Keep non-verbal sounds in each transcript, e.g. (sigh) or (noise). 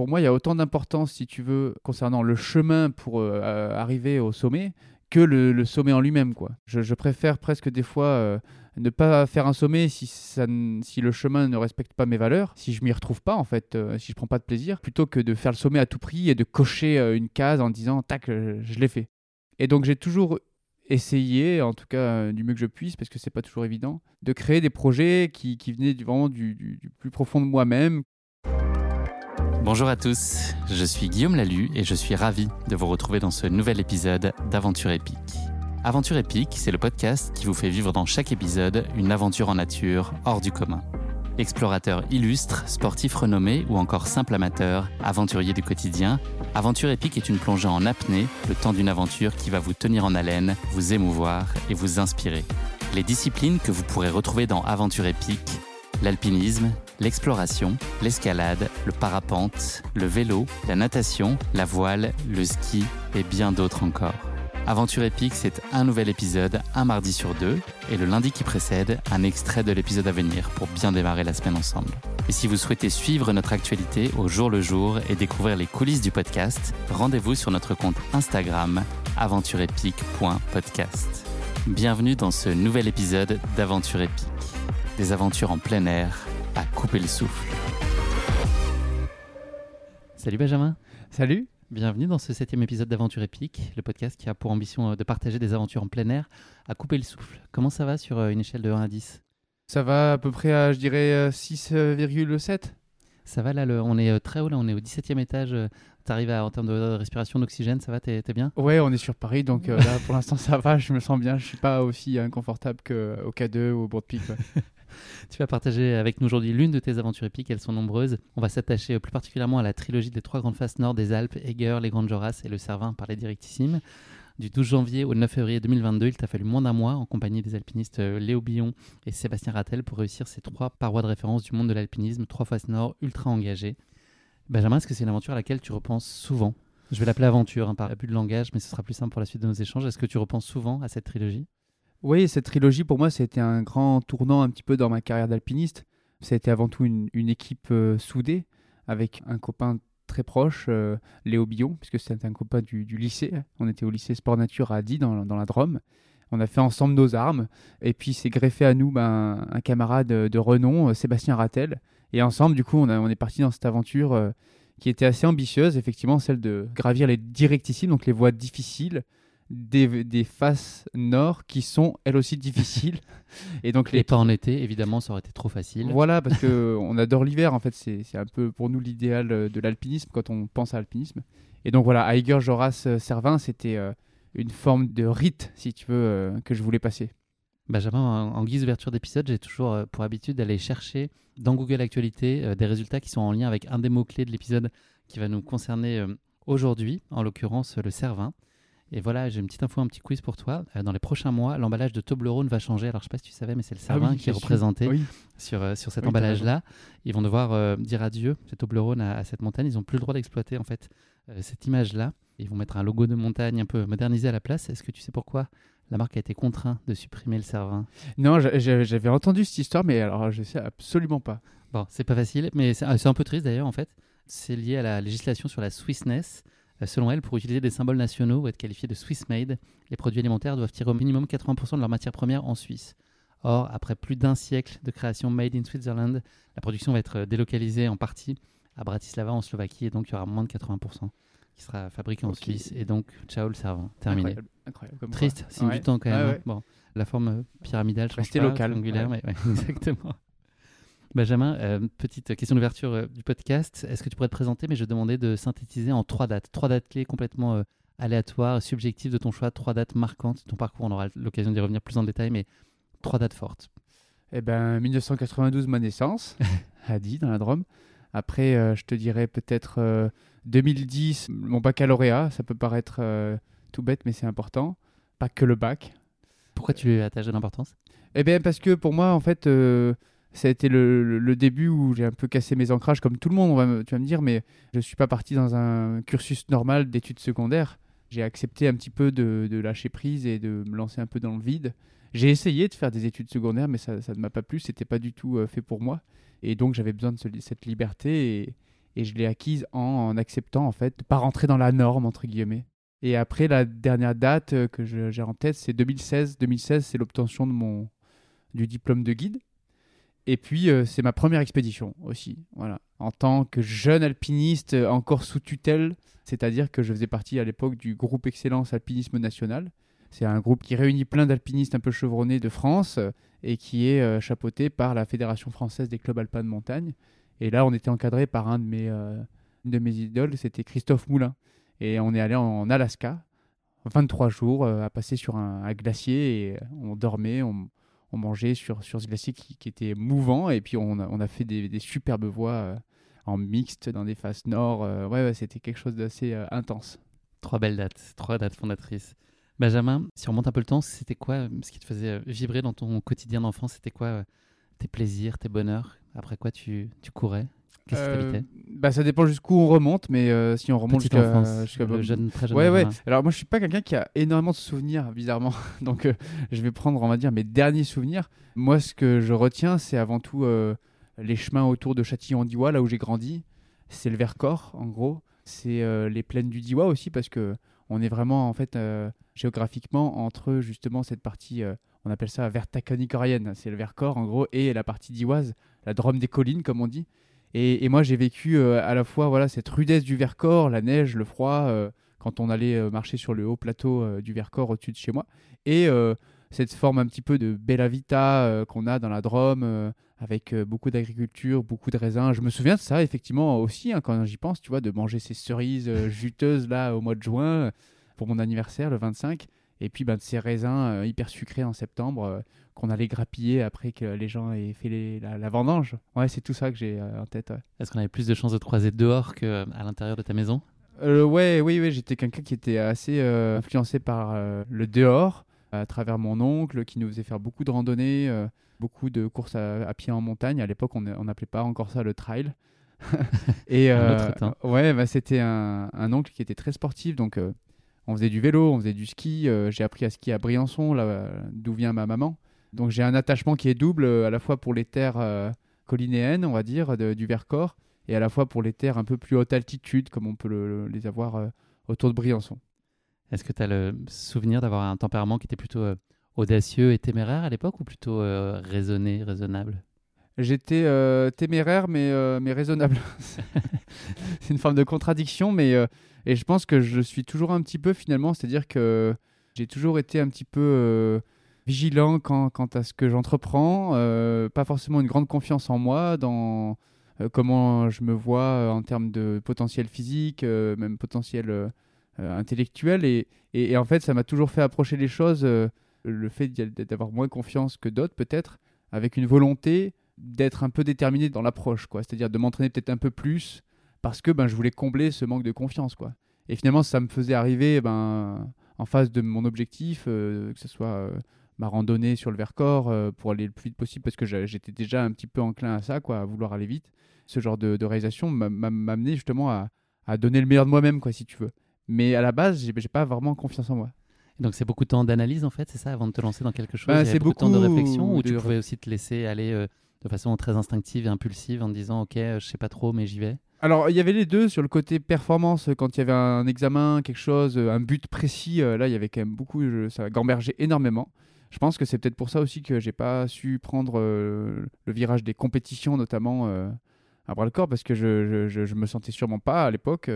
Pour moi, il y a autant d'importance, si tu veux, concernant le chemin pour euh, arriver au sommet que le, sommet en lui-même. quoi. Je, préfère presque des fois euh, ne pas faire un sommet si, ça, si le chemin ne respecte pas mes valeurs, si je m'y retrouve pas en fait, euh, si je prends pas de plaisir, plutôt que de faire le sommet à tout prix et de cocher une case en disant tac, je l'ai fait. Et donc j'ai toujours essayé, en tout cas du mieux que je puisse, parce que c'est pas toujours évident, de créer des projets qui, venaient vraiment du plus profond de moi-même, Bonjour à tous, je suis Guillaume Lalu et je suis ravi de vous retrouver dans ce nouvel épisode d'Aventure épique. Aventure épique, c'est le podcast qui vous fait vivre dans chaque épisode une aventure en nature hors du commun. Explorateur illustre, sportif renommé ou encore simple amateur, aventurier du quotidien, Aventure épique est une plongée en apnée, le temps d'une aventure qui va vous tenir en haleine, vous émouvoir et vous inspirer. Les disciplines que vous pourrez retrouver dans Aventure épique l'alpinisme, l'exploration, l'escalade, le parapente, le vélo, la natation, la voile, le ski et bien d'autres encore. Aventure épique, c'est un nouvel épisode, un mardi sur deux, et le lundi qui précède, un extrait de l'épisode à venir pour bien démarrer la semaine ensemble. Et si vous souhaitez suivre notre actualité au jour le jour et découvrir les coulisses du podcast, rendez-vous sur notre compte Instagram aventureepique.podcast. Bienvenue dans ce nouvel épisode d'Aventure épique des aventures en plein air à couper le souffle. Salut Benjamin. Salut. Bienvenue dans ce septième épisode d'Aventure épique, le podcast qui a pour ambition euh, de partager des aventures en plein air à couper le souffle. Comment ça va sur euh, une échelle de 1 à 10 Ça va à peu près à, je dirais, 6,7. Euh, ça va là, on est très haut, là, on est au 17e étage. Tu arrives en termes de respiration d'oxygène, ça va, t'es es bien? Ouais, on est sur Paris, donc là pour l'instant ça va, je me sens bien, je suis pas aussi inconfortable qu'au K2 ou au Bourg de Pic. Tu vas partager avec nous aujourd'hui l'une de tes aventures épiques, elles sont nombreuses. On va s'attacher plus particulièrement à la trilogie des trois grandes faces nord des Alpes, Eger, les Grandes Jorasses et le Cervin par les directissimes. Du 12 janvier au 9 février 2022, il t'a fallu moins d'un mois en compagnie des alpinistes euh, Léo Billon et Sébastien Rattel pour réussir ces trois parois de référence du monde de l'alpinisme, trois faces nord ultra engagées. Benjamin, est-ce que c'est une aventure à laquelle tu repenses souvent? Je vais l'appeler aventure hein, par abus de langage, mais ce sera plus simple pour la suite de nos échanges. Est-ce que tu repenses souvent à cette trilogie? Oui, cette trilogie, pour moi, c'était un grand tournant un petit peu dans ma carrière d'alpiniste. C'était avant tout une, équipe euh, soudée, avec un copain très proche, euh, Léo Billon, puisque c'était un copain du, lycée. On était au lycée Sport Nature à Die, dans, la Drôme. On a fait ensemble nos armes. Et puis, s'est greffé à nous ben, un camarade de renom, euh, Sébastien Rattel. Et ensemble, du coup, on, est parti dans cette aventure qui était assez ambitieuse, effectivement, celle de gravir les directissimes, donc les voies difficiles, des, faces nord qui sont elles aussi difficiles. (laughs) et donc les... pas en été, évidemment, ça aurait été trop facile. Voilà, parce qu'on (laughs) adore l'hiver, en fait, c'est un peu pour nous l'idéal de l'alpinisme quand on pense à l'alpinisme. Et donc voilà, Aiger Joras euh, Servin, c'était euh, une forme de rite, si tu veux, euh, que je voulais passer. Benjamin, en, guise d'ouverture d'épisode, j'ai toujours pour habitude d'aller chercher dans Google Actualité des résultats qui sont en lien avec un des mots-clés de l'épisode qui va nous concerner aujourd'hui, en l'occurrence le Cervin. Et voilà, j'ai une petite info, un petit quiz pour toi. Euh, dans les prochains mois, l'emballage de Toblerone va changer. Alors, je ne sais pas si tu savais, mais c'est le ah Cervin qui est représenté sur, euh, sur cet emballage-là. Ils vont devoir euh, dire adieu, ce Toblerone, à, cette montagne. Ils n'ont plus le droit d'exploiter, en fait, cette image-là. Ils vont mettre un logo de montagne un peu modernisé à la place. Est-ce que tu sais pourquoi la marque a été contrainte de supprimer le Cervin Non, j'avais entendu cette histoire, mais alors je ne sais absolument pas. Bon, c'est pas facile, mais c'est un peu triste d'ailleurs, en fait. C'est lié à la législation sur la Swissness. Euh, selon elle, pour utiliser des symboles nationaux ou être qualifiés de Swiss made, les produits alimentaires doivent tirer au minimum 80% de leurs matières premières en Suisse. Or, après plus d'un siècle de création Made in Switzerland, la production va être délocalisée en partie à Bratislava en Slovaquie et donc il y aura moins de 80% qui sera fabriqué en Suisse et donc ciao le servant, terminé. Incroyable, Triste, c'est du temps quand même. Hein. Bon, la forme pyramidale, je Rester local, angulaire, mais (laughs) exactement. Benjamin, euh, petite question d'ouverture euh, du podcast. Est-ce que tu pourrais te présenter, mais je demandais de synthétiser en trois dates, trois dates clés complètement euh, aléatoires, subjectives de ton choix, trois dates marquantes de ton parcours. On aura l'occasion d'y revenir plus en détail, mais trois dates fortes. Eh ben, 1992, ma naissance, (laughs) à Die, dans la Drôme. Après, je te dirais peut-être 2010, mon baccalauréat. Ça peut paraître tout bête, mais c'est important. Pas que le bac. Pourquoi tu lui attaches de l'importance Eh bien, parce que pour moi, en fait, ça a été le, début où j'ai un peu cassé mes ancrages, comme tout le monde, tu vas me dire, mais je ne suis pas parti dans un cursus normal d'études secondaires. J'ai accepté un petit peu de, lâcher prise et de me lancer un peu dans le vide. J'ai essayé de faire des études secondaires, mais ça, ne m'a pas plu, c'était pas du tout euh, fait pour moi. Et donc j'avais besoin de cette liberté. Et je l'ai acquise en, en acceptant, en fait, de pas rentrer dans la norme, entre guillemets. Et après, la dernière date euh, que j'ai en tête, c'est 2016. 2016, c'est l'obtention de mon du diplôme de guide. Et puis, euh, c'est ma première expédition aussi. Voilà. En tant que jeune alpiniste, euh, encore sous tutelle, c'est-à-dire que je faisais partie à l'époque du groupe Excellence Alpinisme National. C'est un groupe qui réunit plein d'alpinistes un peu chevronnés de France euh, et qui est euh, chapeauté par la Fédération française des clubs alpins de montagne. Et là, on était encadré par un de mes, une de mes idoles, c'était Christophe Moulin. Et on est allé en, Alaska, 23 jours à passer sur un, un glacier et on dormait, on, on mangeait sur, ce glacier qui, qui était mouvant et puis on a, on a fait des, des superbes voies euh, en mixte dans des faces nord. euh, ouais, c'était quelque chose d'assez euh, intense. Trois belles dates, trois dates fondatrices. Benjamin, si on remonte un peu le temps, c'était quoi euh, ce qui te faisait vibrer dans ton quotidien d'enfant C'était quoi tes plaisirs, tes bonheurs? Après quoi tu, tu courais? Qu'est-ce Euh, bah, ça dépend jusqu'où on remonte, mais euh, si on remonte jusqu'à. le jeune, très jeune Ouais, ouais. Alors moi, je suis pas quelqu'un qui a énormément de souvenirs, bizarrement. (laughs) Donc, euh, je vais prendre, on va dire, mes derniers souvenirs. Moi, ce que je retiens, c'est avant tout euh, les chemins autour de Châtillon-Diois, là où j'ai grandi. C'est le Vercors, en gros. C'est les plaines du Diois aussi, parce que on est vraiment, en fait, géographiquement, entre justement cette partie, on appelle ça vertacanicorienne. C'est le Vercors, en gros, et la partie dioise, la Drôme des collines, comme on dit. Et, moi, j'ai vécu euh, à la fois voilà, cette rudesse du Vercors, la neige, le froid, euh, quand on allait euh, marcher sur le haut plateau du Vercors au-dessus de chez moi, et cette forme un petit peu de bella vita qu'on a dans la Drôme, avec beaucoup d'agriculture, beaucoup de raisins. Je me souviens de ça, effectivement, aussi, hein, quand j'y pense, tu vois, de manger ces cerises juteuses là au mois de juin pour mon anniversaire, le 25, et puis ben, de ces raisins euh, hyper sucrés en septembre. euh, qu'on allait grappiller après que les gens aient fait les- la, la vendange. Ouais, c'est tout ça que j'ai euh, en tête. ouais. Est-ce qu'on avait plus de chances de te croiser dehors qu'à l'intérieur de ta maison? Euh, ouais, oui, oui, j'étais quelqu'un qui était assez euh, influencé par euh, le dehors, à travers mon oncle, qui nous faisait faire beaucoup de randonnées, beaucoup de courses à, à pied en montagne. À l'époque, on n'appelait pas encore ça le trail. (laughs) Et (laughs) ouais, bah, c'était un, un oncle qui était très sportif, donc on faisait du vélo, on faisait du ski. euh, j'ai appris à skier à Briançon, là d'où vient ma maman. Donc j'ai un attachement qui est double, euh, à la fois pour les terres euh, collinéennes, on va dire, de- du Vercors, et à la fois pour les terres un peu plus haute altitude, comme on peut le- les avoir euh, autour de Briançon. Est-ce que tu as le souvenir d'avoir un tempérament qui était plutôt audacieux et téméraire à l'époque ou plutôt raisonné, raisonnable? J'étais téméraire, mais, mais raisonnable. (laughs) (laughs) c'est une forme de contradiction, mais et je pense que je suis toujours un petit peu finalement, c'est-à-dire que j'ai toujours été un petit peu euh, vigilant quant, à ce que j'entreprends, euh, pas forcément une grande confiance en moi, dans euh, comment je me vois en termes de potentiel physique, même potentiel intellectuel, et, et, en fait ça m'a toujours fait approcher les choses, le fait d'avoir moins confiance que d'autres peut-être, avec une volonté d'être un peu déterminé dans l'approche, quoi. C'est-à-dire de m'entraîner peut-être un peu plus parce que ben, je voulais combler ce manque de confiance, quoi. Et finalement, ça me faisait arriver ben, en face de mon objectif, euh, que ce soit euh, ma randonnée sur le Vercors euh, pour aller le plus vite possible parce que j'étais déjà un petit peu enclin à ça, quoi, à vouloir aller vite. Ce genre de, de réalisation m'a- m'a m'a amené justement à, à donner le meilleur de moi-même, quoi, si tu veux. Mais à la base, j'ai pas vraiment confiance en moi. Donc c'est beaucoup de temps d'analyse en fait, c'est ça, avant de te lancer dans quelque chose? Ben, c'est beaucoup, de temps de réflexion ou tu pouvais aussi te laisser aller de façon très instinctive et impulsive en te disant ok, je sais pas trop mais j'y vais? Alors, il y avait les deux sur le côté performance, euh, quand il y avait un examen, quelque chose, euh, un but précis, euh, là, il y avait quand même beaucoup, je- ça gambergeait énormément. Je pense que c'est peut-être pour ça aussi que j'ai pas su prendre le virage des compétitions, notamment à bras le corps, parce que je, je, me sentais sûrement pas à l'époque.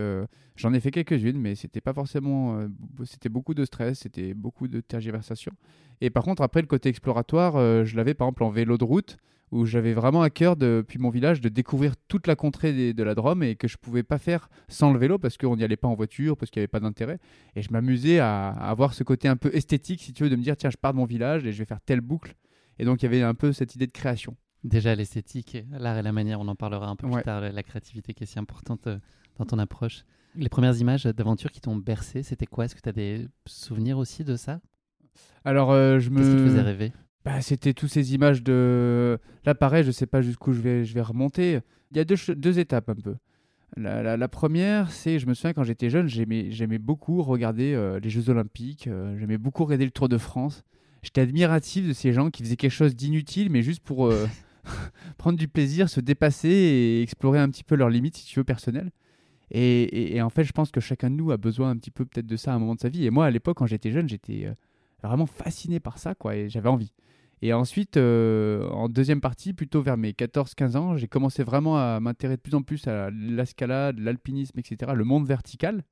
J'en ai fait quelques-unes, mais c'était pas forcément. c'était beaucoup de stress, c'était beaucoup de tergiversation. Et par contre, après, le côté exploratoire, je l'avais par exemple en vélo de route où j'avais vraiment à cœur depuis mon village de découvrir toute la contrée des- de la Drôme et que je pouvais pas faire sans le vélo parce qu'on n'y allait pas en voiture, parce qu'il n'y avait pas d'intérêt. Et je m'amusais à, à avoir ce côté un peu esthétique, si tu veux, de me dire tiens, je pars de mon village et je vais faire telle boucle. Et donc il y avait un peu cette idée de création. Déjà l'esthétique, l'art et la manière, on en parlera un peu Ouais. plus tard, la- la créativité qui est si importante euh, dans ton approche. Les premières images d'aventure qui t'ont bercé, c'était quoi? Est-ce que tu as des souvenirs aussi de ça? Alors euh, je me. Qu'est-ce qui te faisait rêver? Bah, c'était toutes ces images de. Là, pareil, je sais pas jusqu'où je vais, remonter. Il y a deux, étapes un peu. La, première, c'est, je me souviens quand j'étais jeune, j'aimais, j'aimais beaucoup regarder euh, les Jeux Olympiques, euh, j'aimais beaucoup regarder le Tour de France. J'étais admiratif de ces gens qui faisaient quelque chose d'inutile, mais juste pour euh, (laughs) prendre du plaisir, se dépasser et explorer un petit peu leurs limites, si tu veux, personnelles. Et, en fait, je pense que chacun de nous a besoin un petit peu peut-être de ça à un moment de sa vie. Et moi, à l'époque, quand j'étais jeune, j'étais vraiment fasciné par ça, quoi, et j'avais envie. Et ensuite, euh, en deuxième partie, plutôt vers mes 14-15 ans, j'ai commencé vraiment à m'intéresser de plus en plus à l'escalade, l'alpinisme, etc., le monde vertical.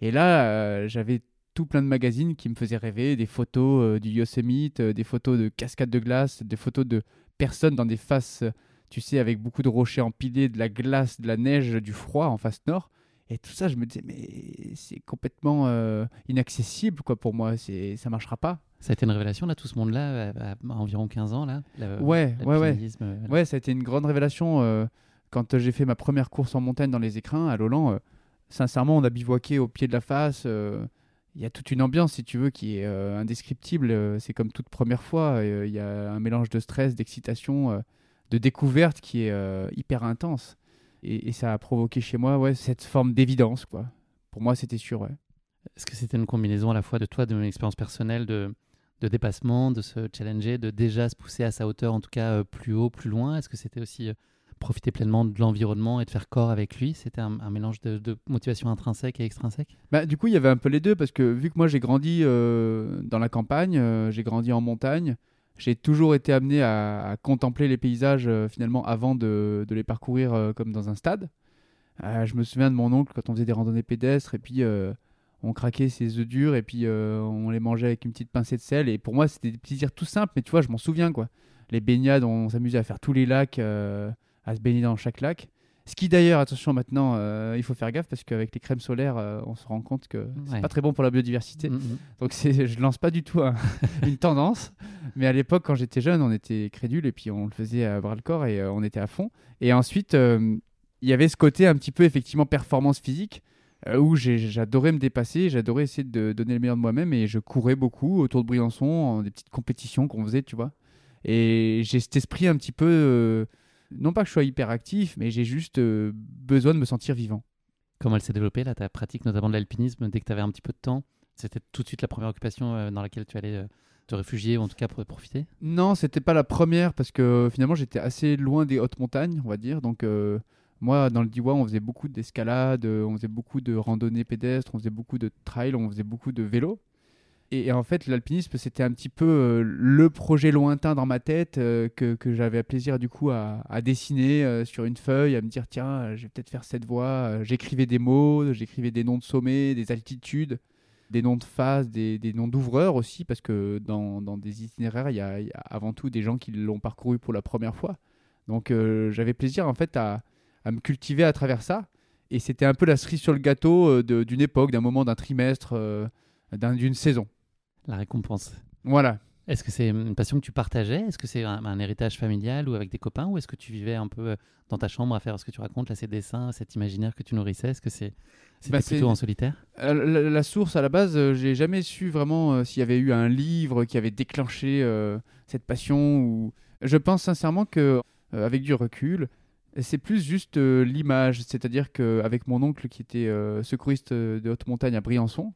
Et là, euh, j'avais tout plein de magazines qui me faisaient rêver, des photos euh, du Yosemite, des photos de cascades de glace, des photos de personnes dans des faces, tu sais, avec beaucoup de rochers empilés, de la glace, de la neige, du froid en face nord. Et tout ça, je me disais, mais c'est complètement inaccessible quoi pour moi, ça marchera pas. Ça a été une révélation, là, tout ce monde-là, à, environ 15 ans, là Ouais, ouais, ouais. Euh, ouais, ça a été une grande révélation. Euh, quand j'ai fait ma première course en montagne dans les écrins, à Lolan, euh, sincèrement, on a bivouaqué au pied de la face. Il y a toute une ambiance, si tu veux, qui est indescriptible. C'est comme toute première fois. Il y a un mélange de stress, d'excitation, de découverte qui est hyper intense. Et, et, ça a provoqué chez moi ouais, cette forme d'évidence. quoi. Pour moi, c'était sûr. Ouais. Est-ce que c'était une combinaison à la fois de toi, de mon expérience personnelle, de, de dépassement, de se challenger, de déjà se pousser à sa hauteur, en tout cas euh, plus haut, plus loin? Est-ce que c'était aussi euh, profiter pleinement de l'environnement et de faire corps avec lui? C'était un, mélange de, motivation intrinsèque et extrinsèque? Bah, Du coup, il y avait un peu les deux, parce que vu que moi j'ai grandi euh, dans la campagne, j'ai grandi en montagne, j'ai toujours été amené à, contempler les paysages finalement avant de, les parcourir comme dans un stade. je me souviens de mon oncle quand on faisait des randonnées pédestres et puis on craquait ses œufs durs et puis euh, on les mangeait avec une petite pincée de sel. Et pour moi, c'était des plaisirs tout simples, mais tu vois, je m'en souviens quoi. Les baignades, on s'amusait à faire tous les lacs, euh, à se baigner dans chaque lac. Ce qui d'ailleurs, attention maintenant, euh, il faut faire gaffe parce qu'avec les crèmes solaires, on se rend compte que c'est pas très bon pour la biodiversité. Mm, mm. Donc je lance pas du tout (laughs) une tendance. Mais à l'époque, quand j'étais jeune, on était crédule et puis on le faisait à bras le corps et on était à fond. Et ensuite, il y avait ce côté un petit peu effectivement performance physique euh, où j'adorais me dépasser, j'adorais essayer de donner le meilleur de moi-même et je courais beaucoup autour de Briançon, en des petites compétitions qu'on faisait, tu vois. Et j'ai cet esprit un petit peu, euh, non pas que je sois hyper actif, mais j'ai juste euh, besoin de me sentir vivant. Comment elle s'est développée, là, ta pratique notamment de l'alpinisme, dès que tu avais un petit peu de temps? C'était tout de suite la première occupation dans laquelle tu allais te réfugier ou en tout cas pour profiter? Non, c'était pas la première parce que finalement j'étais assez loin des hautes montagnes, on va dire. Donc moi, dans le Diwa, on faisait beaucoup d'escalade, euh, on faisait beaucoup de randonnées pédestres, on faisait beaucoup de trail, on faisait beaucoup de vélo. Et, en fait, l'alpinisme, c'était un petit peu euh, le projet lointain dans ma tête euh, que, que j'avais plaisir du coup à, dessiner sur une feuille, à me dire tiens, je vais peut-être faire cette voie. J'écrivais des mots, j'écrivais des noms de sommets, des altitudes, des noms de phases, des, noms d'ouvreurs aussi, parce que dans, des itinéraires, il y, a, avant tout des gens qui l'ont parcouru pour la première fois. Donc j'avais plaisir en fait à, me cultiver à travers ça. Et c'était un peu la cerise sur le gâteau euh, d'une époque, d'un moment, d'un trimestre, euh, d'une saison. La récompense. Voilà. Est-ce que c'est une passion que tu partageais? Est-ce que c'est un, héritage familial ou avec des copains? Ou est-ce que tu vivais un peu euh, dans ta chambre à faire ce que tu racontes, là, ces dessins, cet imaginaire que tu nourrissais? Est-ce que c'est bah, plutôt en solitaire? La, source, à la base, j'ai jamais su vraiment s'il y avait eu un livre qui avait déclenché cette passion. Ou... Je pense sincèrement que, avec du recul, c'est plus juste euh, l'image, c'est-à-dire qu'avec mon oncle qui était euh, secouriste euh, de haute montagne à Briançon,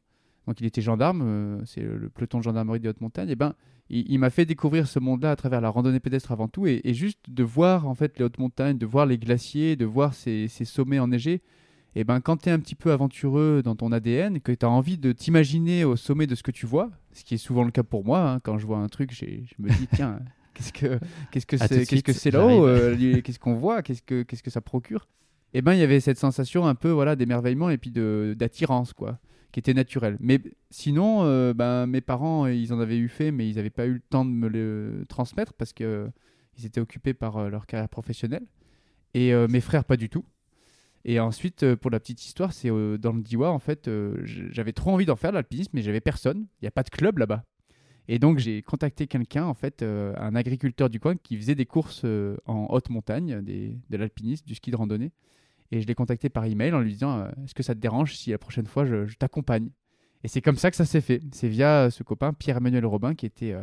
donc il était gendarme, c'est le peloton de gendarmerie de haute montagne, et ben il, m'a fait découvrir ce monde-là à travers la randonnée pédestre avant tout, et, juste de voir en fait les hautes montagnes, de voir les glaciers, de voir ces, sommets enneigés, et ben quand tu es un petit peu aventureux dans ton ADN, que tu as envie de t'imaginer au sommet de ce que tu vois, ce qui est souvent le cas pour moi, hein, quand je vois un truc, je me dis (laughs) tiens Qu'est-ce que qu'est-ce que c'est qu'est-ce que c'est là-haut euh, Qu'est-ce qu'on voit Qu'est-ce que qu'est-ce que ça procure? Et eh ben il y avait cette sensation un peu voilà d'émerveillement et puis de d'attirance quoi, qui était naturelle. Mais sinon, euh, ben mes parents ils en avaient eu fait, mais ils n'avaient pas eu le temps de me le transmettre parce que ils étaient occupés par euh, leur carrière professionnelle. Et mes frères pas du tout. Et ensuite, pour la petite histoire, c'est dans le Diwa, en fait, j'avais trop envie d'en faire l'alpinisme, mais j'avais personne. Il n'y a pas de club là-bas. Et donc j'ai contacté quelqu'un, en fait, euh, un agriculteur du coin qui faisait des courses euh, en haute montagne, des, de l'alpinisme, du ski de randonnée. Et je l'ai contacté par email en lui disant euh, Est-ce que ça te dérange si la prochaine fois je, t'accompagne? Et c'est comme ça que ça s'est fait. C'est via ce copain Pierre-Emmanuel Robin qui était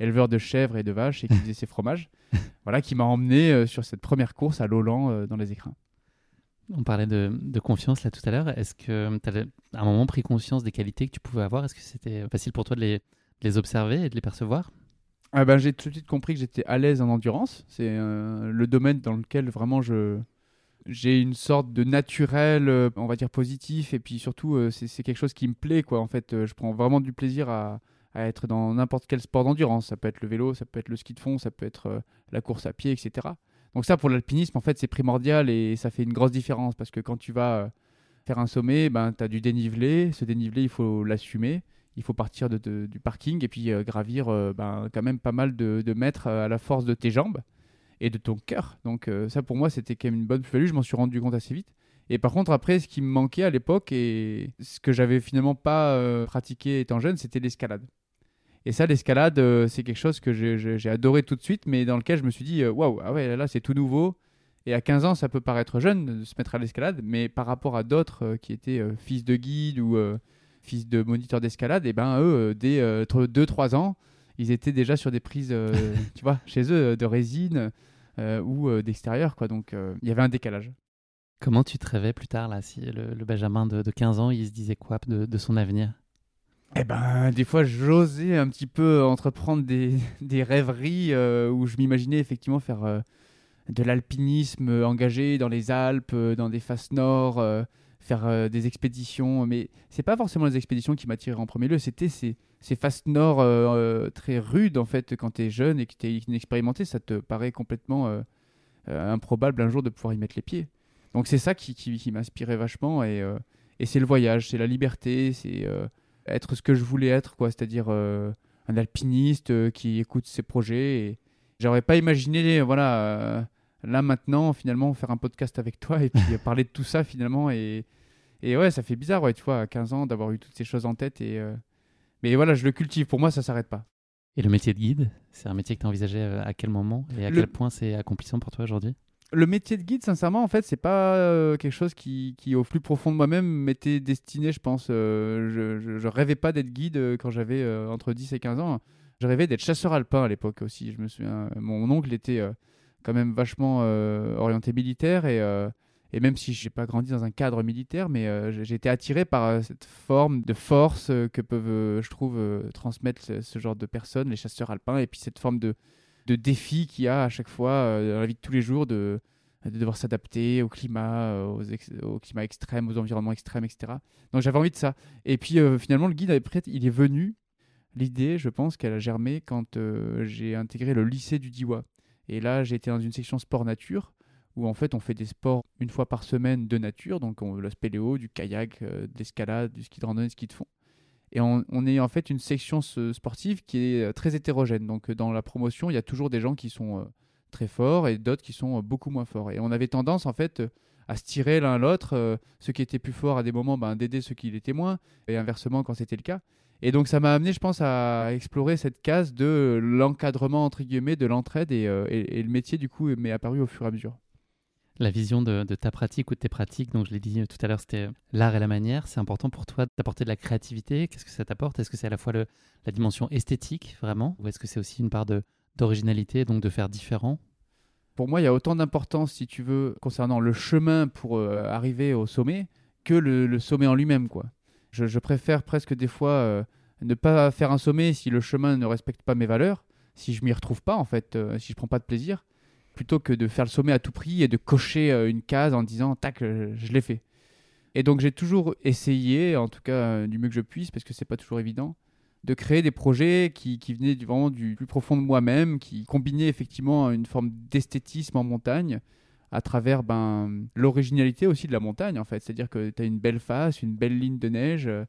éleveur de chèvres et de vaches et qui faisait ses fromages, (laughs) voilà, qui m'a emmené sur cette première course à Lolan dans les écrins. On parlait de, de, confiance là tout à l'heure. Est-ce que tu avais à un moment pris conscience des qualités que tu pouvais avoir? Est-ce que c'était facile pour toi de les, les observer et de les percevoir? Ah ben, J'ai tout de suite compris que j'étais à l'aise en endurance. C'est euh, le domaine dans lequel vraiment je, j'ai une sorte de naturel, euh, on va dire positif, et puis surtout, euh, c'est quelque chose qui me plaît. Quoi. En fait, je prends vraiment du plaisir à, être dans n'importe quel sport d'endurance. Ça peut être le vélo, ça peut être le ski de fond, ça peut être la course à pied, etc. Donc ça, pour l'alpinisme, en fait, c'est primordial et ça fait une grosse différence parce que quand tu vas faire un sommet, ben, tu as du dénivelé. Ce dénivelé, il faut l'assumer il faut partir du parking et puis euh, gravir euh, ben, quand même pas mal de, mètres euh, à la force de tes jambes et de ton cœur. Donc ça pour moi c'était quand même une bonne plus-value, je m'en suis rendu compte assez vite. Et par contre après ce qui me manquait à l'époque et ce que j'avais finalement pas pratiqué étant jeune, c'était l'escalade. Et ça l'escalade c'est quelque chose que j'ai adoré tout de suite mais dans lequel je me suis dit waouh, ah ouais là c'est tout nouveau. Et à 15 ans, ça peut paraître jeune de se mettre à l'escalade, mais par rapport à d'autres qui étaient fils de guide ou fils de moniteur d'escalade, et ben eux, euh, dès 2-3 euh, ans, ils étaient déjà sur des prises, euh, (laughs) tu vois, chez eux, de résine ou d'extérieur, quoi. Donc il y avait un décalage. Comment tu te rêvais plus tard, là, si le, Benjamin de, 15 ans, il se disait quoi de, son avenir? Eh ben, des fois, j'osais un petit peu entreprendre des, (laughs) des rêveries où je m'imaginais effectivement faire de l'alpinisme engagé dans les Alpes, dans des faces nord, faire euh, des expéditions. Mais c'est pas forcément les expéditions qui m'attiraient en premier lieu, c'était ces, ces faces nord euh, euh, très rudes en fait quand tu es jeune et que tu es inexpérimenté, ça te paraît complètement improbable un jour de pouvoir y mettre les pieds. Donc c'est ça qui, qui, m'inspirait vachement et, et c'est le voyage, c'est la liberté, c'est être ce que je voulais être, quoi, c'est-à-dire un alpiniste qui écoute ses projets. Et j'aurais pas imaginé, voilà là maintenant finalement faire un podcast avec toi et puis (laughs) parler de tout ça finalement et, et ouais ça fait bizarre ouais tu vois à 15 ans d'avoir eu toutes ces choses en tête et euh, mais voilà je le cultive pour moi ça s'arrête pas et le métier de guide c'est un métier que tu envisageais euh, à quel moment et à quel point c'est accomplissant pour toi aujourd'hui? Le métier de guide, sincèrement, en fait, c'est pas euh, quelque chose qui, qui, au plus profond de moi-même, m'était destiné, je pense. je, je, rêvais pas d'être guide quand j'avais entre 10 et 15 ans. Je rêvais d'être chasseur alpin à l'époque aussi. Je me souviens, mon oncle était quand même vachement euh, orienté militaire et, euh, même si j'ai pas grandi dans un cadre militaire, mais euh, j'ai été attiré par cette forme de force que peuvent, je trouve, transmettre ce, genre de personnes, les chasseurs alpins, et puis cette forme de, de défi qu'il y a à chaque fois dans la vie de tous les jours de, de devoir s'adapter au climat, aux au climat extrême, aux environnements extrêmes, etc. Donc j'avais envie de ça. Et puis finalement, le guide, il est venu. L'idée, je pense qu'elle a germé quand j'ai intégré le lycée du Diwa. Et là, été dans une section sport nature où en fait on fait des sports une fois par semaine de nature, donc on le spéléo, du kayak, euh, de l'escalade, du ski de randonnée, du ski de fond. Et on, est en fait une section sportive qui est euh, très hétérogène. Donc dans la promotion, il y a toujours des gens qui sont euh, très forts et d'autres qui sont beaucoup moins forts. Et on avait tendance en fait à se tirer l'un l'autre, ceux qui étaient plus forts à des moments ben, d'aider ceux qui l'étaient moins, et inversement quand c'était le cas. Et donc ça m'a amené, je pense, à explorer cette case de l'encadrement, entre guillemets, de l'entraide euh, et, le métier, du coup, m'est apparu au fur et à mesure. La vision de, ta pratique ou de tes pratiques, donc je l'ai dit tout à l'heure, c'était l'art et la manière. C'est important pour toi d'apporter de la créativité? Qu'est-ce que ça t'apporte? Est-ce que c'est à la fois le, la dimension esthétique, vraiment? Ou est-ce que c'est aussi une part d'originalité, donc de faire différent? Pour moi, il y a autant d'importance, si tu veux, concernant le chemin pour euh, arriver au sommet que le, le sommet en lui-même, quoi. Je, préfère presque des fois euh, ne pas faire un sommet si le chemin ne respecte pas mes valeurs, si je m'y retrouve pas en fait, euh, si je prends pas de plaisir, plutôt que de faire le sommet à tout prix et de cocher euh, une case en disant tac, je l'ai fait. Et donc j'ai toujours essayé, en tout cas du mieux que je puisse, parce que c'est pas toujours évident, de créer des projets qui, venaient du, vraiment du plus profond de moi-même, qui combinaient effectivement une forme d'esthétisme en montagne, à travers ben, l'originalité aussi de la montagne, en fait. C'est-à-dire que tu as une belle face, une belle ligne de neige, et euh,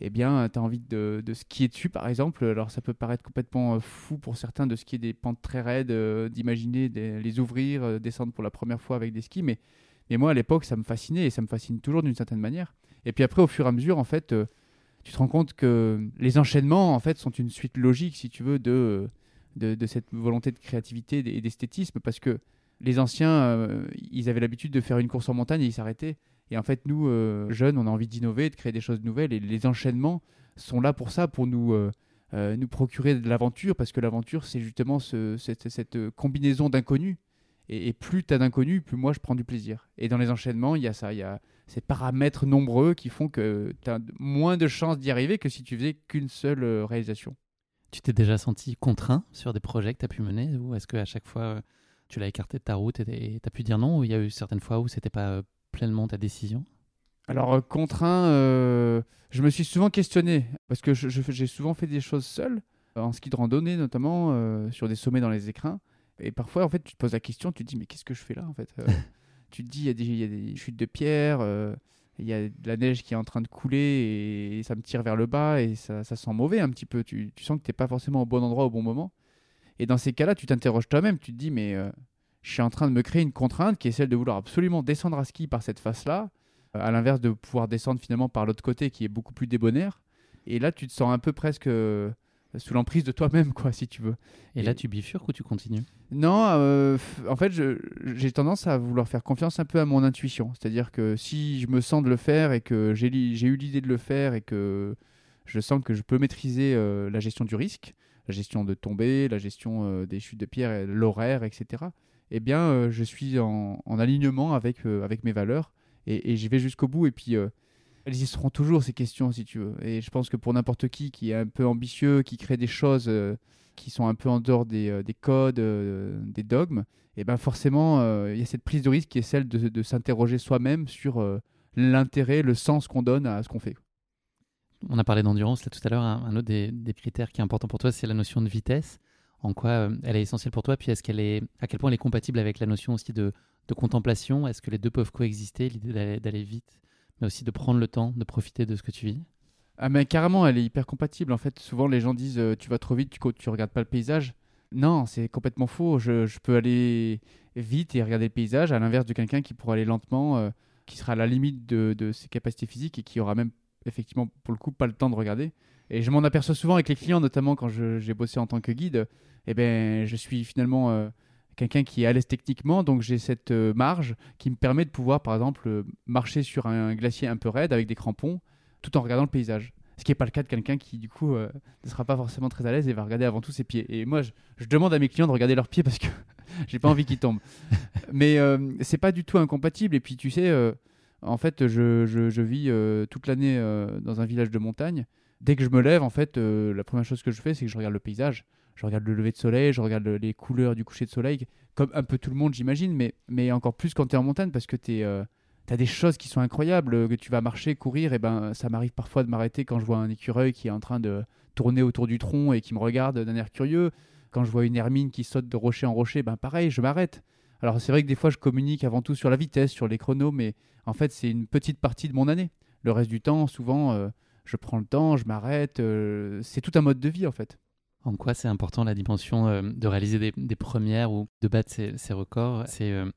eh bien, tu as envie de, de, skier dessus, par exemple. Alors, ça peut paraître complètement euh, fou pour certains de skier des pentes très raides, euh, d'imaginer les ouvrir, descendre pour la première fois avec des skis, mais, mais moi, à l'époque, ça me fascinait, et ça me fascine toujours d'une certaine manière. Et puis après, au fur et à mesure, en fait, tu te rends compte que les enchaînements, en fait, sont une suite logique, si tu veux, de, de, de cette volonté de créativité et d'esthétisme, parce que les anciens, euh, ils avaient l'habitude de faire une course en montagne et ils s'arrêtaient. Et en fait, nous, euh, jeunes, on a envie d'innover, de créer des choses nouvelles. Et les enchaînements sont là pour ça, pour nous, euh, nous procurer de l'aventure, parce que l'aventure, c'est justement cette, combinaison d'inconnus. Et, plus tu as d'inconnus, plus moi, je prends du plaisir. Et dans les enchaînements, il y a ça, il y a ces paramètres nombreux qui font que tu as moins de chances d'y arriver que si tu faisais qu'une seule réalisation. Tu t'es déjà senti contraint sur des projets que tu as pu mener ou est-ce qu'à chaque fois tu l'as écarté de ta route et tu as pu dire non ou il y a eu certaines fois où c'était pas euh, pleinement ta décision? Alors euh, contraint, je me suis souvent questionné parce que j'ai souvent fait des choses seul, en ski de randonnée notamment, sur des sommets dans les écrins. Et parfois en fait tu te poses la question, tu te dis mais qu'est-ce que je fais là en fait (laughs) Tu te dis il y, y, a des chutes de pierre il y a de la neige qui est en train de couler et, ça me tire vers le bas et ça, sent mauvais un petit peu. Tu, sens que tu n'es pas forcément au bon endroit au bon moment. Et dans ces cas-là, tu t'interroges toi-même, tu te dis, mais euh, je suis en train de me créer une contrainte qui est celle de vouloir absolument descendre à ski par cette face-là, euh, à l'inverse de pouvoir descendre finalement par l'autre côté qui est beaucoup plus débonnaire. Et là, tu te sens un peu presque sous l'emprise de toi-même, quoi, si tu veux. Et, là, tu bifurques ou tu continues? Non, euh, en fait, j'ai tendance à vouloir faire confiance un peu à mon intuition. C'est-à-dire que si je me sens de le faire et que j'ai eu l'idée de le faire et que je sens que je peux maîtriser euh, la gestion du risque, la gestion de tomber, la gestion euh, des chutes de pierre, l'horaire, etc., eh bien, je suis en, alignement avec, avec mes valeurs et, j'y vais jusqu'au bout. Et puis elles y seront toujours ces questions si tu veux. Et je pense que pour n'importe qui qui est un peu ambitieux, qui crée des choses euh, qui sont un peu en dehors des, euh, des codes, euh, des dogmes, et eh ben forcément il y a cette prise de risque qui est celle de, de s'interroger soi-même sur l'intérêt, le sens qu'on donne à ce qu'on fait. On a parlé d'endurance là tout à l'heure. Un, autre des, critères qui est important pour toi, c'est la notion de vitesse. En quoi elle est essentielle pour toi Puis est-ce qu'elle est, à quel point elle est compatible avec la notion aussi de, contemplation? Est-ce que les deux peuvent coexister L'idée d'aller vite mais aussi de prendre le temps de profiter de ce que tu vis? Ah mais carrément, elle est hyper compatible. En fait, souvent les gens disent euh, tu vas trop vite, tu, tu regardes pas le paysage. Non, c'est complètement faux. Je, je, peux aller vite et regarder le paysage, à l'inverse de quelqu'un qui pourra aller lentement, euh, qui sera à la limite de, de, ses capacités physiques et qui aura même effectivement pour le coup pas le temps de regarder. Et je m'en aperçois souvent avec les clients, notamment quand j'ai bossé en tant que guide. Eh ben, je suis finalement euh, quelqu'un qui est à l'aise techniquement, donc j'ai cette euh, marge qui me permet de pouvoir, par exemple, euh, marcher sur un glacier un peu raide avec des crampons, tout en regardant le paysage. Ce qui n'est pas le cas de quelqu'un qui, du coup, ne sera pas forcément très à l'aise et va regarder avant tout ses pieds. Et moi, je, demande à mes clients de regarder leurs pieds parce que (laughs) j'ai pas envie qu'ils tombent. Mais c'est pas du tout incompatible. Et puis, tu sais, en fait, je, je, vis toute l'année dans un village de montagne. Dès que je me lève, en fait, la première chose que je fais, c'est que je regarde le paysage je regarde le lever de soleil, je regarde les couleurs du coucher de soleil, comme un peu tout le monde, j'imagine, mais, mais encore plus quand tu es en montagne parce que tu euh, as des choses qui sont incroyables, euh, que tu vas marcher, courir, et ben ça m'arrive parfois de m'arrêter quand je vois un écureuil qui est en train de tourner autour du tronc et qui me regarde d'un air curieux. Quand je vois une hermine qui saute de rocher en rocher, ben pareil, je m'arrête. Alors c'est vrai que des fois je communique avant tout sur la vitesse, sur les chronos, mais en fait c'est une petite partie de mon année. Le reste du temps, souvent, euh, je prends le temps, je m'arrête. c'est tout un mode de vie en fait. En quoi c'est important la dimension euh, de réaliser des, premières ou de battre ces, records? C'est euh,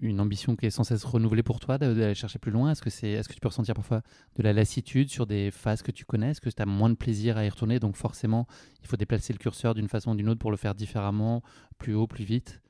une ambition qui est sans cesse renouvelée pour toi d'aller chercher plus loin? Est-ce que, c'est, est-ce que tu peux ressentir parfois de la lassitude sur des phases que tu connais? Est-ce que tu as moins de plaisir à y retourner? Donc forcément, il faut déplacer le curseur d'une façon ou d'une autre pour le faire différemment, plus haut, plus vite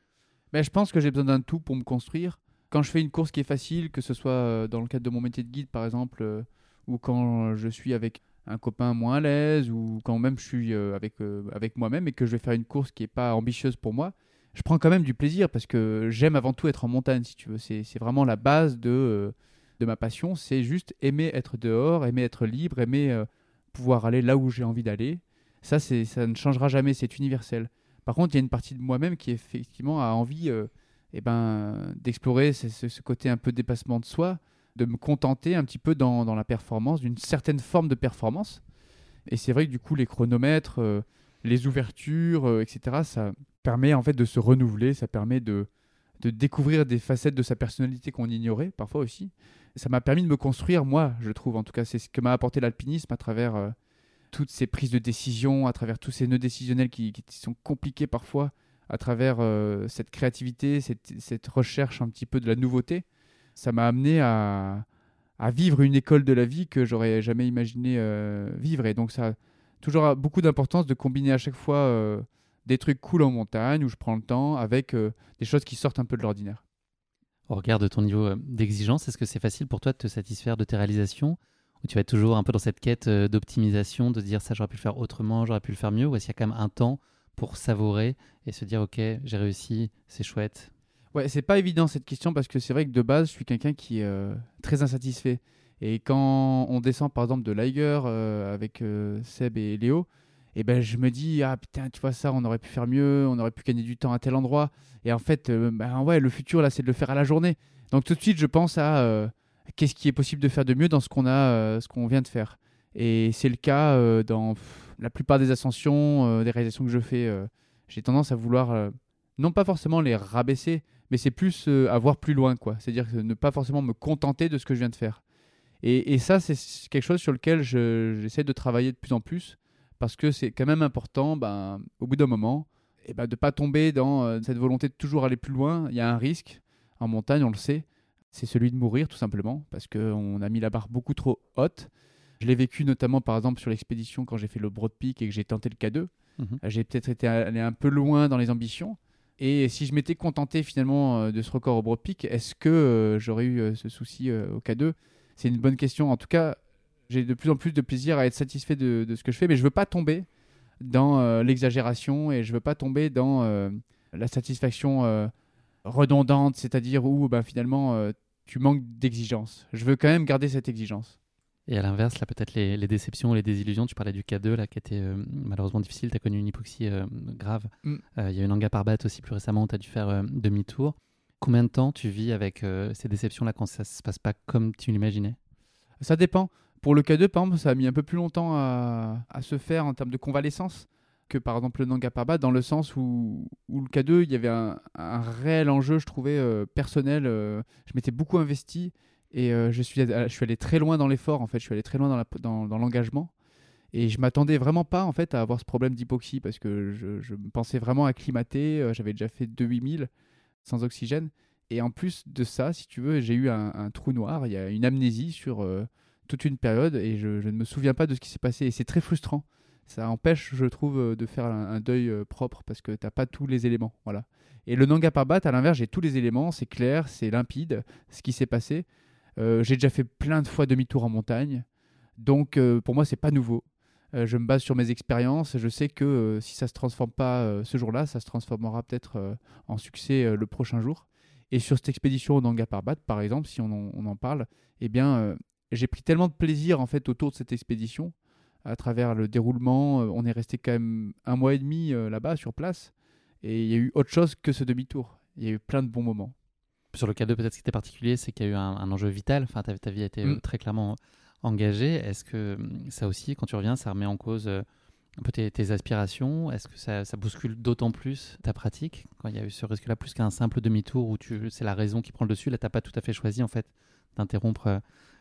Mais ben, Je pense que j'ai besoin d'un tout pour me construire. Quand je fais une course qui est facile, que ce soit euh, dans le cadre de mon métier de guide par exemple, ou quand je suis avec un copain moins à l'aise ou quand même je suis euh, avec, euh, avec moi-même et que je vais faire une course qui n'est pas ambitieuse pour moi, je prends quand même du plaisir parce que j'aime avant tout être en montagne, si tu veux. C'est vraiment la base de, euh, de ma passion. C'est juste aimer être dehors, aimer être libre, aimer pouvoir aller là où j'ai envie d'aller. Ça, ça ne changera jamais, c'est universel. Par contre, il y a une partie de moi-même qui effectivement a envie eh ben, d'explorer ce, ce, côté un peu dépassement de soi, de me contenter un petit peu dans, la performance, d'une certaine forme de performance. Et c'est vrai que du coup, les chronomètres, euh, les ouvertures, euh, etc., ça permet en fait de se renouveler, ça permet de, de découvrir des facettes de sa personnalité qu'on ignorait parfois aussi. Ça m'a permis de me construire, moi, je trouve, en tout cas, c'est ce que m'a apporté l'alpinisme à travers euh, toutes ces prises de décision, à travers tous ces nœuds décisionnels qui, sont compliqués parfois, à travers cette créativité, cette, recherche un petit peu de la nouveauté ça m'a amené à, vivre une école de la vie que j'aurais jamais imaginé euh, vivre. Et donc ça a toujours beaucoup d'importance de combiner à chaque fois euh, des trucs cool en montagne où je prends le temps avec euh, des choses qui sortent un peu de l'ordinaire. Au regard de ton niveau d'exigence, est-ce que c'est facile pour toi de te satisfaire de tes réalisations? Ou tu vas toujours un peu dans cette quête d'optimisation, de dire ça j'aurais pu le faire autrement, j'aurais pu le faire mieux Ou est-ce qu'il y a quand même un temps pour savourer et se dire ok j'ai réussi, c'est chouette, Ouais, c'est pas évident cette question parce que c'est vrai que de base, je suis quelqu'un qui est euh, très insatisfait. Et quand on descend par exemple de Liger euh, avec euh, Seb et Léo, et ben je me dis ah putain tu vois ça on aurait pu faire mieux on aurait pu gagner du temps à tel endroit. Et en fait euh, ben ouais le futur là c'est de le faire à la journée. Donc tout de suite je pense à euh, qu'est-ce qui est possible de faire de mieux dans ce qu'on a euh, ce qu'on vient de faire. Et c'est le cas euh, dans la plupart des ascensions euh, des réalisations que je fais j'ai tendance à vouloir non pas forcément les rabaisser mais c'est plus à voir plus loin quoi. C'est à dire ne pas forcément me contenter de ce que je viens de faire. Et, ça c'est quelque chose sur lequel je- j'essaie de travailler de plus en plus parce que c'est quand même important, ben, au bout d'un moment, eh ben, de ne pas tomber dans cette volonté de toujours aller plus loin. Il y a un risque en montagne, on le sait, c'est celui de mourir tout simplement, parce qu'on a mis la barre beaucoup trop haute. Je l'ai vécu notamment par exemple sur l'expédition quand j'ai fait le Broad Peak et que j'ai tenté le K2. Mhm. J'ai peut-être été allé un peu loin dans les ambitions. Et si je m'étais contenté finalement euh, de ce record au Broad Peak, est-ce que euh, j'aurais eu euh, ce souci euh, au K2 C'est une bonne question. En tout cas, j'ai de plus en plus de plaisir à être satisfait de, de ce que je fais, mais je veux pas tomber dans euh, l'exagération et je veux pas tomber dans euh, la satisfaction euh, redondante, c'est-à-dire où bah, finalement euh, tu manques d'exigence. Je veux quand même garder cette exigence. Et à l'inverse, là, peut-être les, les déceptions, les désillusions. Tu parlais du K2, là, qui était euh, malheureusement difficile. Tu as connu une hypoxie euh, grave. Mm. Il y a eu une Nanga Parbat aussi plus récemment où tu as dû faire demi-tour. Combien de temps tu vis avec ces déceptions-là quand ça se passe pas comme tu l'imaginais? Ça dépend. Pour le K2, par exemple, ça a mis un peu plus longtemps à, à se faire en termes de convalescence que par exemple le Nanga Parbat, dans le sens où, le K2, il y avait un, un réel enjeu, je trouvais, euh, personnel. euh, je m'étais beaucoup investi et euh, je, suis, je suis allé très loin dans l'effort, en fait. Je suis allé très loin dans l'engagement. et je m'attendais vraiment pas, en fait, à avoir ce problème d'hypoxie parce que je, pensais vraiment acclimaté. J'avais déjà fait 2 8000 sans oxygène. Et en plus de ça, si tu veux, j'ai eu un, trou noir. Il y a une amnésie sur toute une période et je ne me souviens pas de ce qui s'est passé. Et c'est très frustrant. Ça empêche, je trouve, euh, de faire un, deuil euh, propre parce que tu n'as pas tous les éléments. Voilà. Et le Nanga Parbat, à l'inverse, j'ai tous les éléments. C'est clair, c'est limpide ce qui s'est passé. Euh, j'ai déjà fait plein de fois demi-tour en montagne. Donc pour moi, c'est pas nouveau. Je me base sur mes expériences. Je sais que si ça se transforme pas ce jour-là, ça se transformera peut-être en succès le prochain jour. Et sur cette expédition au Nanga Parbat, par exemple, si on en, on en parle, eh bien, j'ai pris tellement de plaisir en fait autour de cette expédition, à travers le déroulement. euh, on est resté quand même un mois et demi euh, là-bas sur place, et il y a eu autre chose que ce demi-tour. Il y a eu plein de bons moments. Sur le K2, peut-être ce qui était particulier, c'est qu'il y a eu un, un enjeu vital. Enfin, ta, ta vie a été euh, Mm. très clairement engagée. Est-ce que hum, ça aussi, quand tu reviens, ça remet en cause euh, un peu tes, tes aspirations? Est-ce que ça, ça bouscule d'autant plus ta pratique? Quand il y a eu ce risque-là, plus qu'un simple demi-tour où c'est la raison qui prend le dessus Là, tu n'as pas tout à fait choisi en fait d'interrompre euh,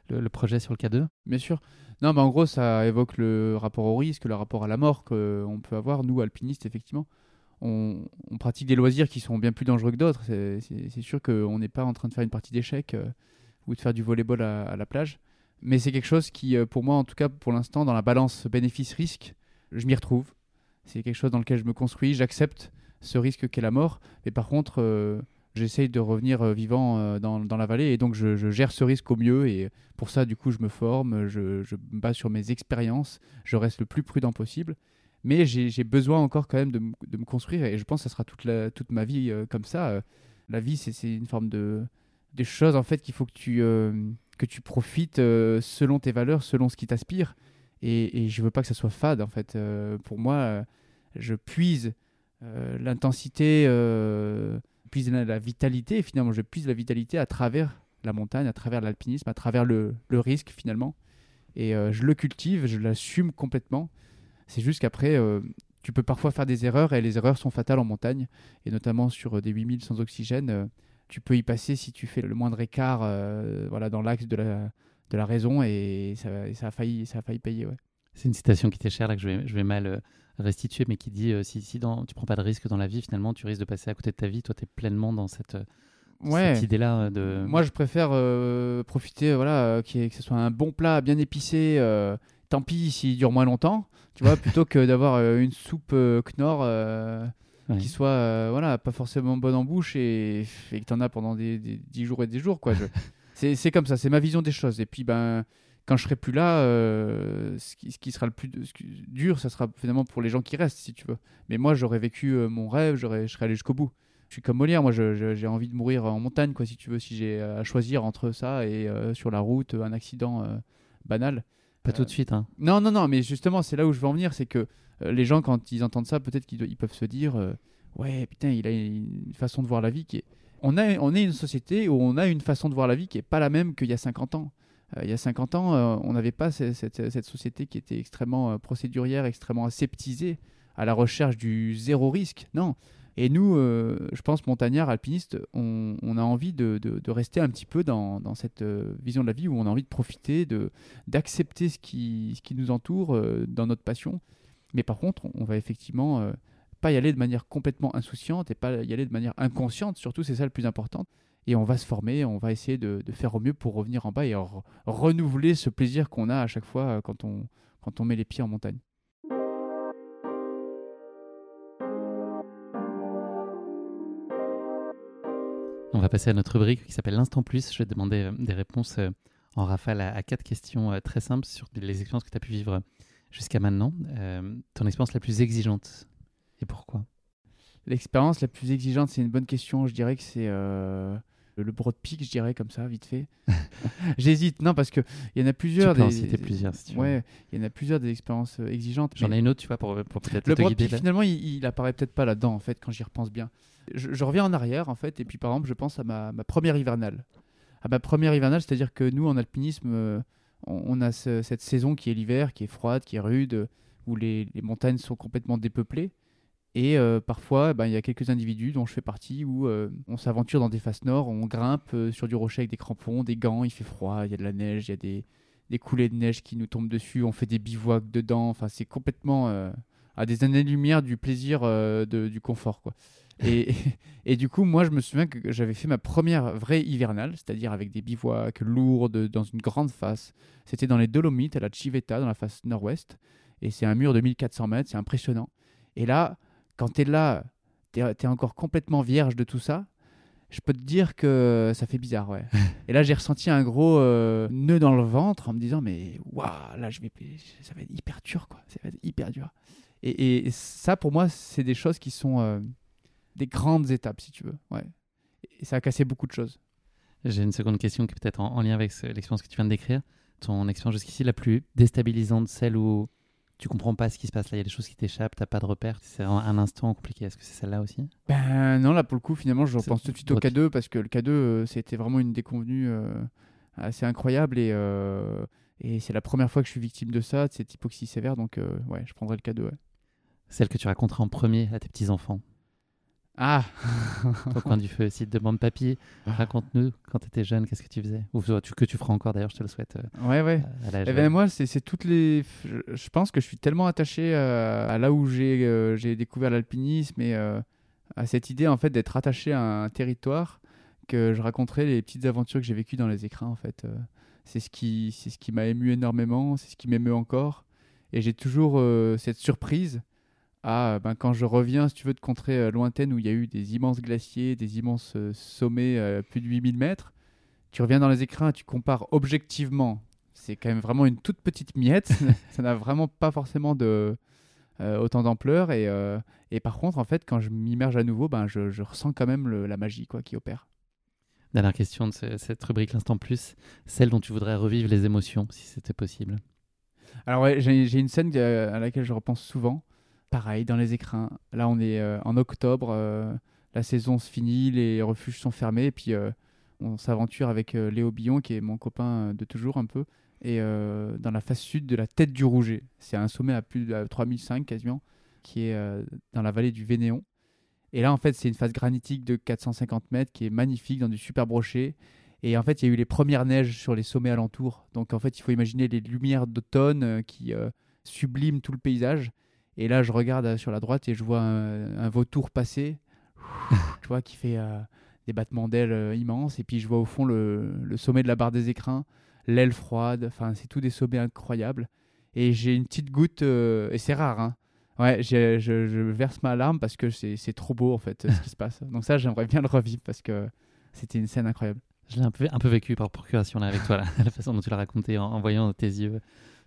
le, projet sur le K2. Bien sûr. Non, mais en gros, ça évoque le rapport au risque, le rapport à la mort qu'on peut avoir, nous, alpinistes, effectivement. On, pratique des loisirs qui sont bien plus dangereux que d'autres. C'est sûr qu'on n'est pas en train de faire une partie d'échecs euh, ou de faire du volleyball à, à la plage. Mais c'est quelque chose qui, euh, pour moi, en tout cas pour l'instant, dans la balance bénéfice-risque, je m'y retrouve. C'est quelque chose dans lequel je me construis, j'accepte ce risque qu'est la mort. Mais par contre, euh, j'essaye de revenir euh, vivant euh, dans, dans la vallée et donc je, gère ce risque au mieux. Et pour ça, du coup, je me forme, je, je me base sur mes expériences, je reste le plus prudent possible. Mais j'ai besoin encore quand même de, de me construire et je pense que ça sera toute, toute ma vie euh, comme ça. La vie, c'est une forme de, des choses en fait qu'il faut que tu, que tu profites selon tes valeurs, selon ce qui t'aspire. Et, et je veux pas que ça soit fade en fait. Pour moi, je puise l'intensité, puise la, vitalité. Finalement, je puise la vitalité à travers la montagne, à travers l'alpinisme, à travers le, risque finalement. Et euh, je le cultive, je l'assume complètement. C'est juste qu'après, euh, tu peux parfois faire des erreurs et les erreurs sont fatales en montagne, et notamment sur euh, des 8000 sans oxygène. tu peux y passer si tu fais le moindre écart voilà, dans l'axe de la, raison et ça, a, failli, ça a failli payer. C'est une citation qui t'est chère là que je vais, mal restituer, mais qui dit euh, si, si dans, tu prends pas de risque dans la vie, finalement, tu risques de passer à côté de ta vie. Toi, tu es pleinement dans cette, euh, Ouais. cette idée-là euh, de. Moi, je préfère euh, profiter, voilà, euh, ait- que ce soit un bon plat bien épicé. euh, tant pis s'il dure moins longtemps, tu vois, (laughs) plutôt que d'avoir une soupe Knorr Ouais. qui soit, voilà, pas forcément bonne en bouche et, et que t'en as pendant des, des 10 jours et des jours, quoi. Je- (laughs) c'est comme ça, c'est ma vision des choses. Et puis, ben, quand je serai plus là, euh, ce, qui, ce qui sera le plus dur, ça sera finalement pour les gens qui restent, si tu veux. Mais moi, j'aurais vécu euh, mon rêve, j'aurais, je serais allé jusqu'au bout. Je suis comme Molière, moi j'ai envie de mourir en montagne, quoi, si tu veux, si j'ai à choisir entre ça et euh, sur la route, un accident euh, banal. Pas tout de Euh, suite. Hein. Non, non, non, mais justement, c'est là où je veux en venir, c'est que euh, les gens, quand ils entendent ça, peut-être qu'ils peuvent se dire euh, Ouais, putain, il a une façon de voir la vie qui est. On, a, on est une société où on a une façon de voir la vie qui n'est pas la même qu'il y a 50 ans. Euh, il y a 50 ans, on n'avait pas cette, société qui était extrêmement procédurière, extrêmement aseptisée, à la recherche du zéro risque. Non. Et nous, je pense, montagnards, alpinistes, on, a envie de, de, de, rester un petit peu dans, cette vision de la vie où on a envie de profiter, d'accepter ce qui, nous entoure dans notre passion. Mais par contre, on va effectivement euh, pas y aller de manière complètement insouciante et pas y aller de manière inconsciente, surtout c'est ça le plus important. Et on va se former, on va essayer de, faire au mieux pour revenir en bas et renouveler ce plaisir qu'on a à chaque fois euh, quand on, quand on met les pieds en montagne. On va passer à notre rubrique qui s'appelle l'Instant Plus. Je vais te demander euh, des réponses en rafale à, quatre questions très simples sur les expériences que tu as pu vivre jusqu'à maintenant, euh, ton expérience la plus exigeante et pourquoi? L'expérience la plus exigeante, c'est une bonne question. Je dirais que c'est euh, le Broad Peak, je dirais comme ça, vite fait. (laughs) J'hésite, non, parce qu'il y en a plusieurs. Tu peux des, en citer plusieurs, si tu ouais, il y en a plusieurs des expériences euh, exigeantes. J'en ai une autre, tu vois, pour, pour peut-être Le Broad Peak, finalement, il, il, apparaît peut-être pas là-dedans, en fait, quand j'y repense bien. Je, reviens en arrière, en fait, et puis par exemple, je pense à ma, ma première hivernale. À ma première hivernale, c'est-à-dire que nous, en alpinisme on, a cette saison qui est l'hiver, qui est froide, qui est rude, où les, montagnes sont complètement dépeuplées. Et euh, parfois, ben, il y a quelques individus dont je fais partie où euh, on s'aventure dans des faces nord, on grimpe euh, sur du rocher avec des crampons, des gants, il fait froid, il y a de la neige, il y a des, des, coulées de neige qui nous tombent dessus, on fait des bivouacs dedans. Enfin, c'est complètement à des années-lumière du plaisir du confort. Quoi. Et, (laughs) et, du coup, moi, je me souviens que j'avais fait ma première vraie hivernale, c'est-à-dire avec des bivouacs lourdes dans une grande face. C'était dans les Dolomites, à la Civetta, dans la face nord-ouest. Et c'est un mur de 1400 mètres, c'est impressionnant. Et là, quand tu es là, tu es, encore complètement vierge de tout ça. Je peux te dire que ça fait bizarre, ouais. (laughs) et là, j'ai ressenti un gros euh, nœud dans le ventre en me disant, mais waouh, là, je vais, ça va être hyper dur, quoi. Ça va être hyper dur. Et, et ça, pour moi, c'est des choses qui sont euh, des grandes étapes, si tu veux. Ouais. Et ça a cassé beaucoup de choses. J'ai une seconde question qui est peut-être en, lien avec l'expérience que tu viens de décrire. Ton expérience jusqu'ici la plus déstabilisante, celle où tu comprends pas ce qui se passe là, il y a des choses qui t'échappent, tu n'as pas de repères, c'est un, instant compliqué. Est-ce que c'est celle-là aussi? Ben non, là pour le coup, finalement, je repense tout de suite au K2 parce que le K2, euh, c'était vraiment une déconvenue euh, assez incroyable et, euh, et c'est la première fois que je suis victime de ça, de cette hypoxie sévère, donc ouais, je prendrais le K2. Ouais. Celle que tu raconteras en premier à tes petits-enfants ah (laughs) Au coin du feu, si te demande papy, ah. raconte-nous quand tu étais jeune, qu'est-ce que tu faisais? Ou que tu feras encore d'ailleurs, je te le souhaite. Euh, ouais, ouais. Eh ben, moi, c'est toutes les. Je pense que je suis tellement attaché euh, à là où j'ai euh, découvert l'alpinisme et à cette idée en fait d'être attaché à un territoire que je raconterai les petites aventures que j'ai vécues dans les écrins en fait. c'est ce qui, c'est ce qui m'a ému énormément, c'est ce qui m'émeut encore. Et j'ai toujours cette surprise ah, ben, quand je reviens, si tu veux, de contrées euh, lointaines où il y a eu des immenses glaciers, des immenses euh, sommets, euh, plus de 8000 mètres, tu reviens dans les écrins et tu compares objectivement. C'est quand même vraiment une toute petite miette. (laughs) ça n'a vraiment pas forcément de, autant d'ampleur. Et, et, par contre, en fait, quand je m'immerge à nouveau, ben, je, je ressens quand même la magie quoi, qui opère. Dernière question de cette rubrique L'Instant Plus, celle dont tu voudrais revivre les émotions, si c'était possible. Alors, ouais, j'ai une scène à laquelle je repense souvent pareil, dans les écrins. Là, on est euh, en octobre, euh, la saison se finit, les refuges sont fermés, et puis euh, on s'aventure avec Léo Billon, qui est mon copain de toujours un peu, et dans la face sud de la Tête du Rouget. C'est un sommet à plus de 3005 quasiment, qui est dans la vallée du Vénéon. Et là, en fait, c'est une face granitique de 450 mètres qui est magnifique, dans du super brochet. Et en fait, il y a eu les premières neiges sur les sommets alentours. Donc, en fait, il faut imaginer les lumières d'automne qui subliment tout le paysage. Et là, je regarde euh, sur la droite et je vois un, vautour passer, (laughs) tu vois, qui fait euh, des battements d'ailes euh, immenses. Et puis, je vois au fond le, sommet de la barre des écrins, l'aile froide. Enfin, c'est tout des sommets incroyables. Et j'ai une petite goutte, et c'est rare, hein. Ouais, je, je, verse ma larme parce que c'est trop beau, en fait, ce qui se passe. (laughs) Donc, ça, j'aimerais bien le revivre parce que c'était une scène incroyable. Je l'ai un peu, un peu vécu par procuration là, avec toi, (laughs) la façon dont tu l'as raconté en, voyant tes yeux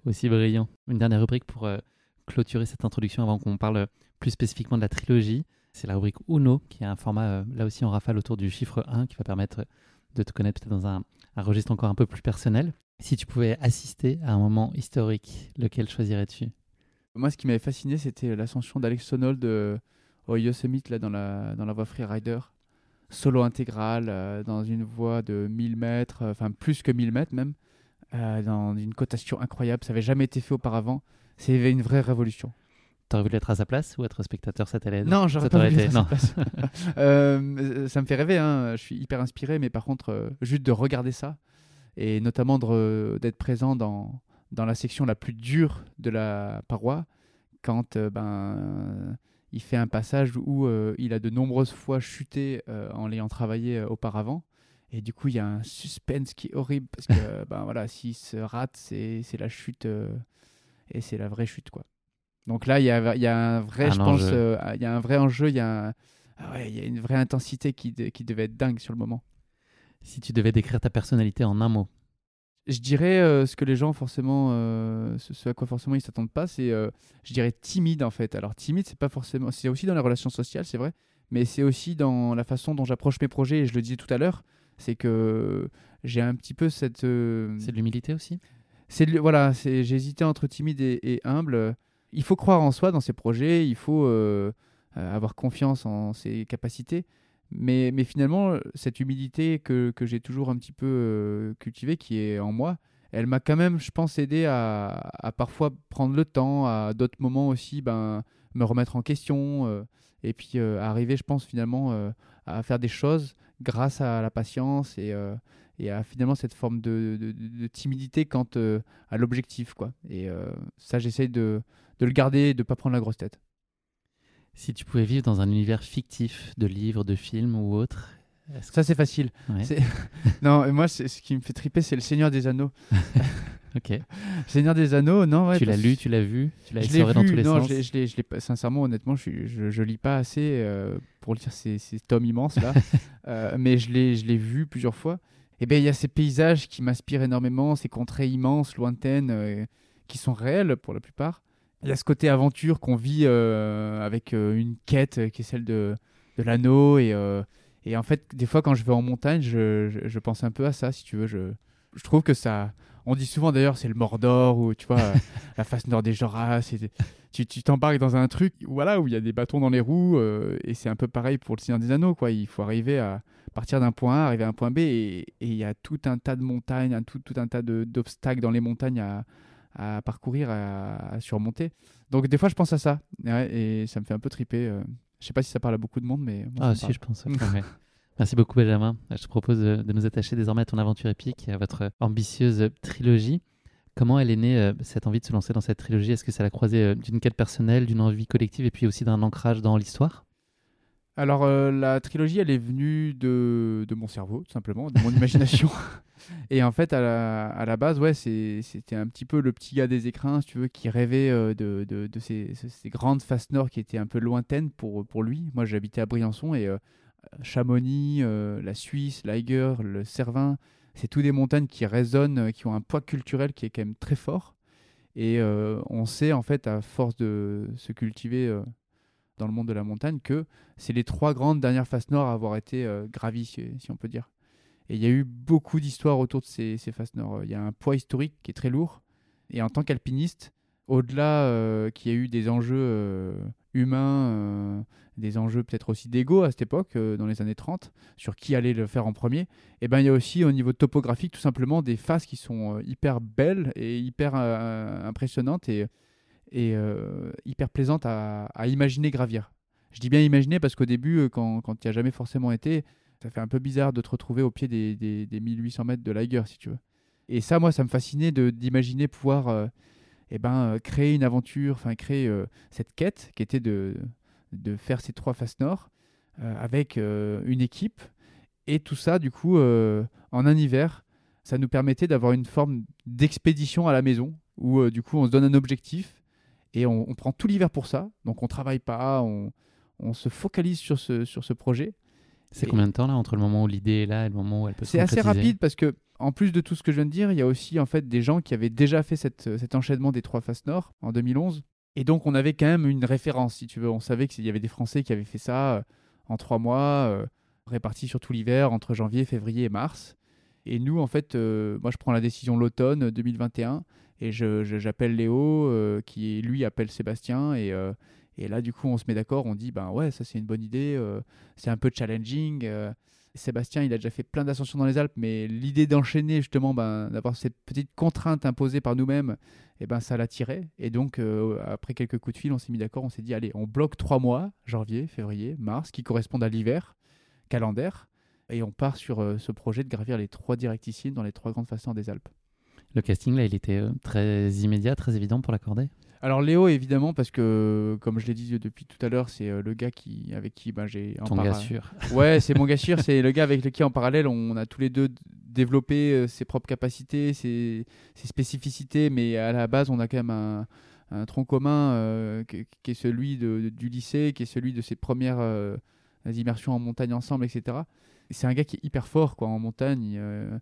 aussi brillants. Une dernière rubrique pour clôturer cette introduction avant qu'on parle plus spécifiquement de la trilogie. C'est la rubrique Uno, qui est un format euh, là aussi en rafale autour du chiffre 1, qui va permettre de te connaître peut-être dans un, registre encore un peu plus personnel. Si tu pouvais assister à un moment historique, lequel choisirais-tu? Moi, ce qui m'avait fasciné, c'était l'ascension d'Alex Sonold euh, au Yosemite, là, dans la, dans la voie Freerider. Solo intégral, euh, dans une voie de 1000 mètres, euh, enfin plus que 1000 mètres même, euh, dans une cotation incroyable. Ça n'avait jamais été fait auparavant. C'était une vraie révolution. T'aurais voulu être à sa place ou être spectateur, ça t'allait Non, j'aurais pas voulu été- être à sa place. (laughs) Euh, ça me fait rêver, hein. je suis hyper inspiré, mais par contre, euh, juste de regarder ça, et notamment d'être présent dans, dans la section la plus dure de la paroi, quand euh, ben, il fait un passage où il a de nombreuses fois chuté en l'ayant travaillé auparavant. Et du coup, il y a un suspense qui est horrible parce que (laughs) ben, voilà, s'il se rate, c'est c'est la chute et c'est la vraie chute. quoi. Donc là, il y a, il y a un vrai, Un je pense, enjeu. euh, il y a un vrai enjeu, il y a, un- ah ouais, il y a une vraie intensité qui, de- qui devait être dingue sur le moment. Si tu devais décrire ta personnalité en un mot, Je dirais euh, ce que les gens forcément, euh, ce, à quoi forcément ils s'attendent pas, c'est, je dirais timide en fait. Alors timide, c'est pas forcément, c'est aussi dans les relations sociales, c'est vrai, mais c'est aussi dans la façon dont j'approche mes projets. Et je le disais tout à l'heure, c'est que j'ai un petit peu cette, c'est de l'humilité aussi? C'est voilà, c'est entre timide et, humble. Il faut croire en soi dans ses projets, il faut euh, euh, avoir confiance en ses capacités. Mais, finalement, cette humilité que, j'ai toujours un petit peu euh, cultivée, qui est en moi, elle m'a quand même, je pense, aidé à, parfois prendre le temps, à d'autres moments aussi, ben, me remettre en question, et puis arriver, je pense, finalement, à faire des choses grâce à la patience et, et à finalement cette forme de, de- de- de timidité quant euh, à l'objectif. quoi. Et euh, ça, j'essaye de, de le garder et de ne pas prendre la grosse tête. Si tu pouvais vivre dans un univers fictif de livres, de films ou autre, que... Ça, c'est facile. Ouais. (laughs) Non, moi, ce qui me fait triper, c'est le Seigneur des Anneaux. (laughs) Ok. Le Seigneur des Anneaux, non, ouais, tu l'as lu, tu l'as vu, tu l'as exploré dans tous les non, sens. je l'ai- je l'ai- sincèrement, honnêtement, je, je, je lis pas assez euh, pour lire ces, ces tomes immenses là, (laughs) mais je l'ai, je l'ai vu plusieurs fois. Et ben il y a ces paysages qui m'inspirent énormément, ces contrées immenses, lointaines, euh, qui sont réelles pour la plupart. Il y a ce côté aventure qu'on vit euh, avec euh, une quête qui est celle de, de l'anneau et et en fait, des fois, quand je vais en montagne, je, je, je pense un peu à ça, si tu veux. Je, je trouve que ça. On dit souvent d'ailleurs, c'est le Mordor ou tu vois, (laughs) la face nord des Jorah. c'est- Tu tu t'embarques dans un truc voilà, où il y a des bâtons dans les roues et c'est un peu pareil pour le Seigneur des Anneaux. Quoi. Il faut arriver à partir d'un point A, arriver à un point B et il y a tout un tas de montagnes, un tout, tout un tas d'obstacles dans les montagnes à, à parcourir, à, à surmonter. Donc des fois, je pense à ça ouais, et ça me fait un peu triper. euh. Je sais pas si ça parle à beaucoup de monde, mais. moi, Ah si, parle. je pense. ouais. (laughs) Merci beaucoup Benjamin. Je te propose de, nous attacher désormais à ton aventure épique et à votre ambitieuse trilogie. Comment elle est née, euh, cette envie de se lancer dans cette trilogie? Est-ce que ça l'a croisé euh, d'une quête personnelle, d'une envie collective et puis aussi d'un ancrage dans l'histoire? Alors, euh, la trilogie, elle est venue de, de mon cerveau, tout simplement, de mon (laughs) imagination. Et en fait, à la, à la base, ouais, c'était un petit peu le petit gars des écrins, si tu veux, qui rêvait euh, de, de, ces, ces- grandes faces nord qui étaient un peu lointaines pour, pour lui. Moi, j'habitais à Briançon et euh, Chamonix, la Suisse, l'Aiger, le Cervin, c'est tous des montagnes qui résonnent, qui ont un poids culturel qui est quand même très fort. Et on sait, en fait, à force de se cultiver dans le monde de la montagne, que c'est les trois grandes dernières faces nord à avoir été euh, gravies, si, on peut dire. Et il y a eu beaucoup d'histoires autour de ces, ces faces nord. Il y a un poids historique qui est très lourd. Et en tant qu'alpiniste, au-delà euh, qu'il y a eu des enjeux euh, humains, des enjeux peut-être aussi d'ego à cette époque, dans les années 30, sur qui allait le faire en premier, et ben il y a aussi au niveau topographique tout simplement des faces qui sont hyper belles et hyper impressionnantes et euh, hyper plaisantes à, imaginer gravir. Je dis bien imaginer parce qu'au début, euh, quand, quand tu n'y as jamais forcément été, ça fait un peu bizarre de te retrouver au pied des, des, des 1800 mètres de l'Aiger, si tu veux. Et ça, moi, ça me fascinait d'imaginer pouvoir euh, eh ben, euh, créer une aventure, enfin créer cette quête qui était de, de faire ces trois faces nord avec une équipe. Et tout ça, du coup, en un hiver, ça nous permettait d'avoir une forme d'expédition à la maison où, du coup, on se donne un objectif et on, on prend tout l'hiver pour ça. Donc, on travaille pas, on, on se focalise sur ce, sur ce projet. C'est combien de temps là entre le moment où l'idée est là et le moment où elle peut se C'est assez rapide parce que, en plus de tout ce que je viens de dire, il y a aussi en fait des gens qui avaient déjà fait cette, cet enchaînement des trois faces nord en 2011. Et donc, on avait quand même une référence, si tu veux. On savait qu'il y avait des Français qui avaient fait ça euh, en trois mois, euh, répartis sur tout l'hiver, entre janvier, février et mars. Et nous, en fait, euh, moi, je prends la décision l'automne 2021. Et j'appelle Léo, euh, qui lui appelle Sébastien. Et, euh, et là, du coup, on se met d'accord. On dit, ben ouais, ça c'est une bonne idée. euh, c'est un peu challenging. Sébastien, il a déjà fait plein d'ascensions dans les Alpes, mais l'idée d'enchaîner, justement, ben, d'avoir cette petite contrainte imposée par nous-mêmes, et ben, ça l'attirait. Et donc, après quelques coups de fil, on s'est mis d'accord. On s'est dit, allez, on bloque trois mois, janvier, février, mars, qui correspondent à l'hiver calendaire. Et on part sur ce projet de gravir les trois directicimes dans les trois grandes façons des Alpes. Le casting, là, il était euh, très immédiat, très évident pour l'accorder. Alors Léo, évidemment, parce que, comme je l'ai dit depuis tout à l'heure, c'est euh, le gars qui, avec qui ben, j'ai... en Ton para- gars sûr. (laughs) Ouais, c'est mon gars sûr, c'est le gars avec qui en parallèle on a tous les deux développé euh, ses propres capacités, ses, ses spécificités, mais à la base on a quand même un, un tronc commun euh, qui, qui est celui de- du lycée, qui est celui de ses premières euh, immersions en montagne ensemble, etc. Et C'est un gars qui est hyper fort quoi en montagne. euh,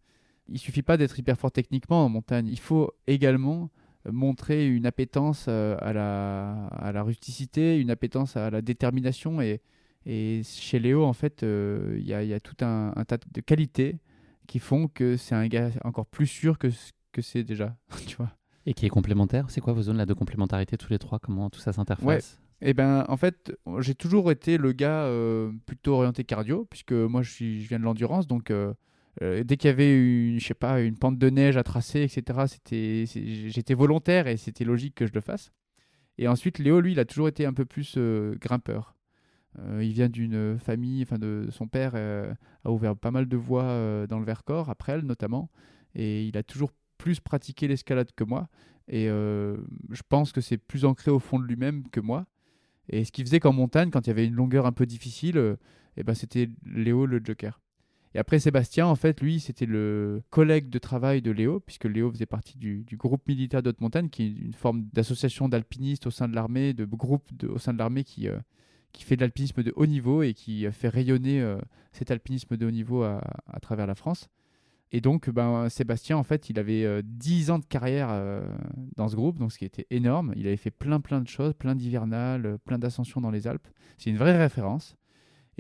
il suffit pas d'être hyper fort techniquement en montagne, il faut également euh, montrer une appétence euh, à la, à la rusticité, une appétence à la détermination. Et, et chez Léo, en fait, euh, il y, a, il y a tout un, un tas de qualités qui font que c'est un gars encore plus sûr que ce que c'est déjà, (laughs) tu vois. Et qui est complémentaire. C'est quoi vos zones là, de complémentarité tous les trois? Comment tout ça s'interface? Eh ben, en fait, j'ai toujours été le gars euh, plutôt orienté cardio, puisque moi, je, suis, je viens de l'endurance, donc euh, euh, dès qu'il y avait une, je sais pas, une pente de neige à tracer, etc., c'était, j'étais volontaire et c'était logique que je le fasse. Et ensuite, Léo, lui, il a toujours été un peu plus euh, grimpeur. Euh, il vient d'une famille, enfin de son père a ouvert pas mal de voies dans le Vercors, après elle notamment, et il a toujours plus pratiqué l'escalade que moi. Et je pense que c'est plus ancré au fond de lui-même que moi. Et ce qui faisait qu'en montagne, quand il y avait une longueur un peu difficile, eh ben c'était Léo le joker. Et après Sébastien, en fait, lui, c'était le collègue de travail de Léo, puisque Léo faisait partie du, groupe militaire d'haute montagne, qui est une forme d'association d'alpinistes au sein de l'armée, de groupe au sein de l'armée qui, euh, qui fait de l'alpinisme de haut niveau et qui euh, fait rayonner euh, cet alpinisme de haut niveau à, à travers la France. Et donc, ben, Sébastien, en fait, il avait euh, 10 ans de carrière euh, dans ce groupe, donc ce qui était énorme. Il avait fait plein, plein de choses, plein d'hivernales, plein d'ascensions dans les Alpes. C'est une vraie référence.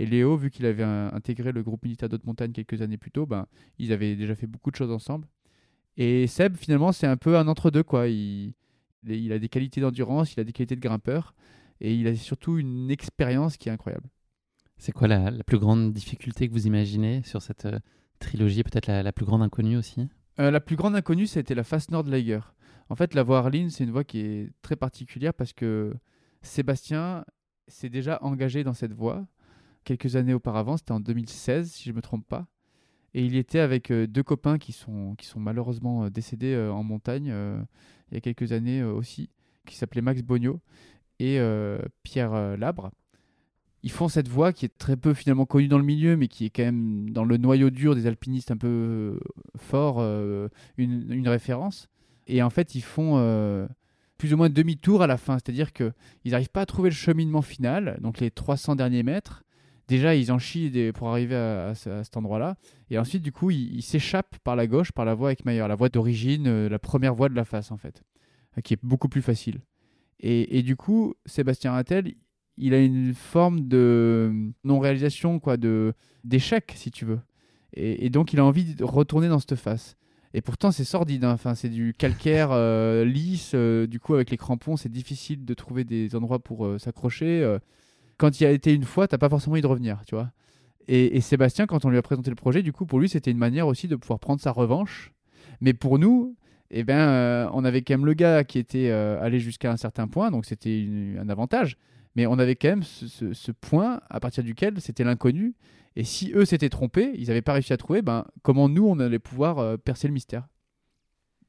Et Léo, vu qu'il avait euh, intégré le groupe militaire d'haute montagne quelques années plus tôt, ben, ils avaient déjà fait beaucoup de choses ensemble. Et Seb, finalement, c'est un peu un entre-deux, quoi. Il, il a des qualités d'endurance, il a des qualités de grimpeur, et il a surtout une expérience qui est incroyable. C'est quoi la, la plus grande difficulté que vous imaginez sur cette euh, trilogie Peut-être la, la plus grande inconnue aussi? Euh, la plus grande inconnue, c'était la face nord de Liger. En fait, la voie Arline, c'est une voie qui est très particulière parce que Sébastien s'est déjà engagé dans cette voie quelques années auparavant. C'était en 2016, si je ne me trompe pas. Et il était avec euh, deux copains qui sont, qui sont malheureusement euh, décédés euh, en montagne il y a quelques années aussi, qui s'appelaient Max Bogno et Pierre Labre. Ils font cette voie qui est très peu finalement connue dans le milieu, mais qui est quand même dans le noyau dur des alpinistes un peu euh, une, une référence. Et en fait, ils font plus ou moins demi-tour à la fin, c'est-à-dire qu'ils n'arrivent pas à trouver le cheminement final, donc les 300 derniers mètres. Déjà, ils en chient des- pour arriver à, à ce- à cet endroit-là. Et ensuite, du coup, ils ils s'échappent par la gauche, par la voie avec Mayer, la voie d'origine, euh, la première voie de la face, en fait, euh, qui est beaucoup plus facile. Et, et du coup, Sébastien Rattel, il a une forme de non-réalisation, quoi, de d'échec, si tu veux. Et, et donc, il a envie de retourner dans cette face. Et pourtant, c'est sordide. hein. Enfin, c'est du calcaire euh, lisse. euh, du coup, avec les crampons, c'est difficile de trouver des endroits pour euh, s'accrocher. Quand il y a été une fois, t'as pas forcément envie de revenir, tu vois. Et, Sébastien, quand on lui a présenté le projet, du coup, pour lui, c'était une manière aussi de pouvoir prendre sa revanche. Mais pour nous, eh ben, euh, on avait quand même le gars qui était euh, allé jusqu'à un certain point, donc c'était un avantage. Mais on avait quand même ce point à partir duquel c'était l'inconnu. Et si eux s'étaient trompés, ils n'avaient pas réussi à trouver, ben, comment nous, on allait pouvoir euh, percer le mystère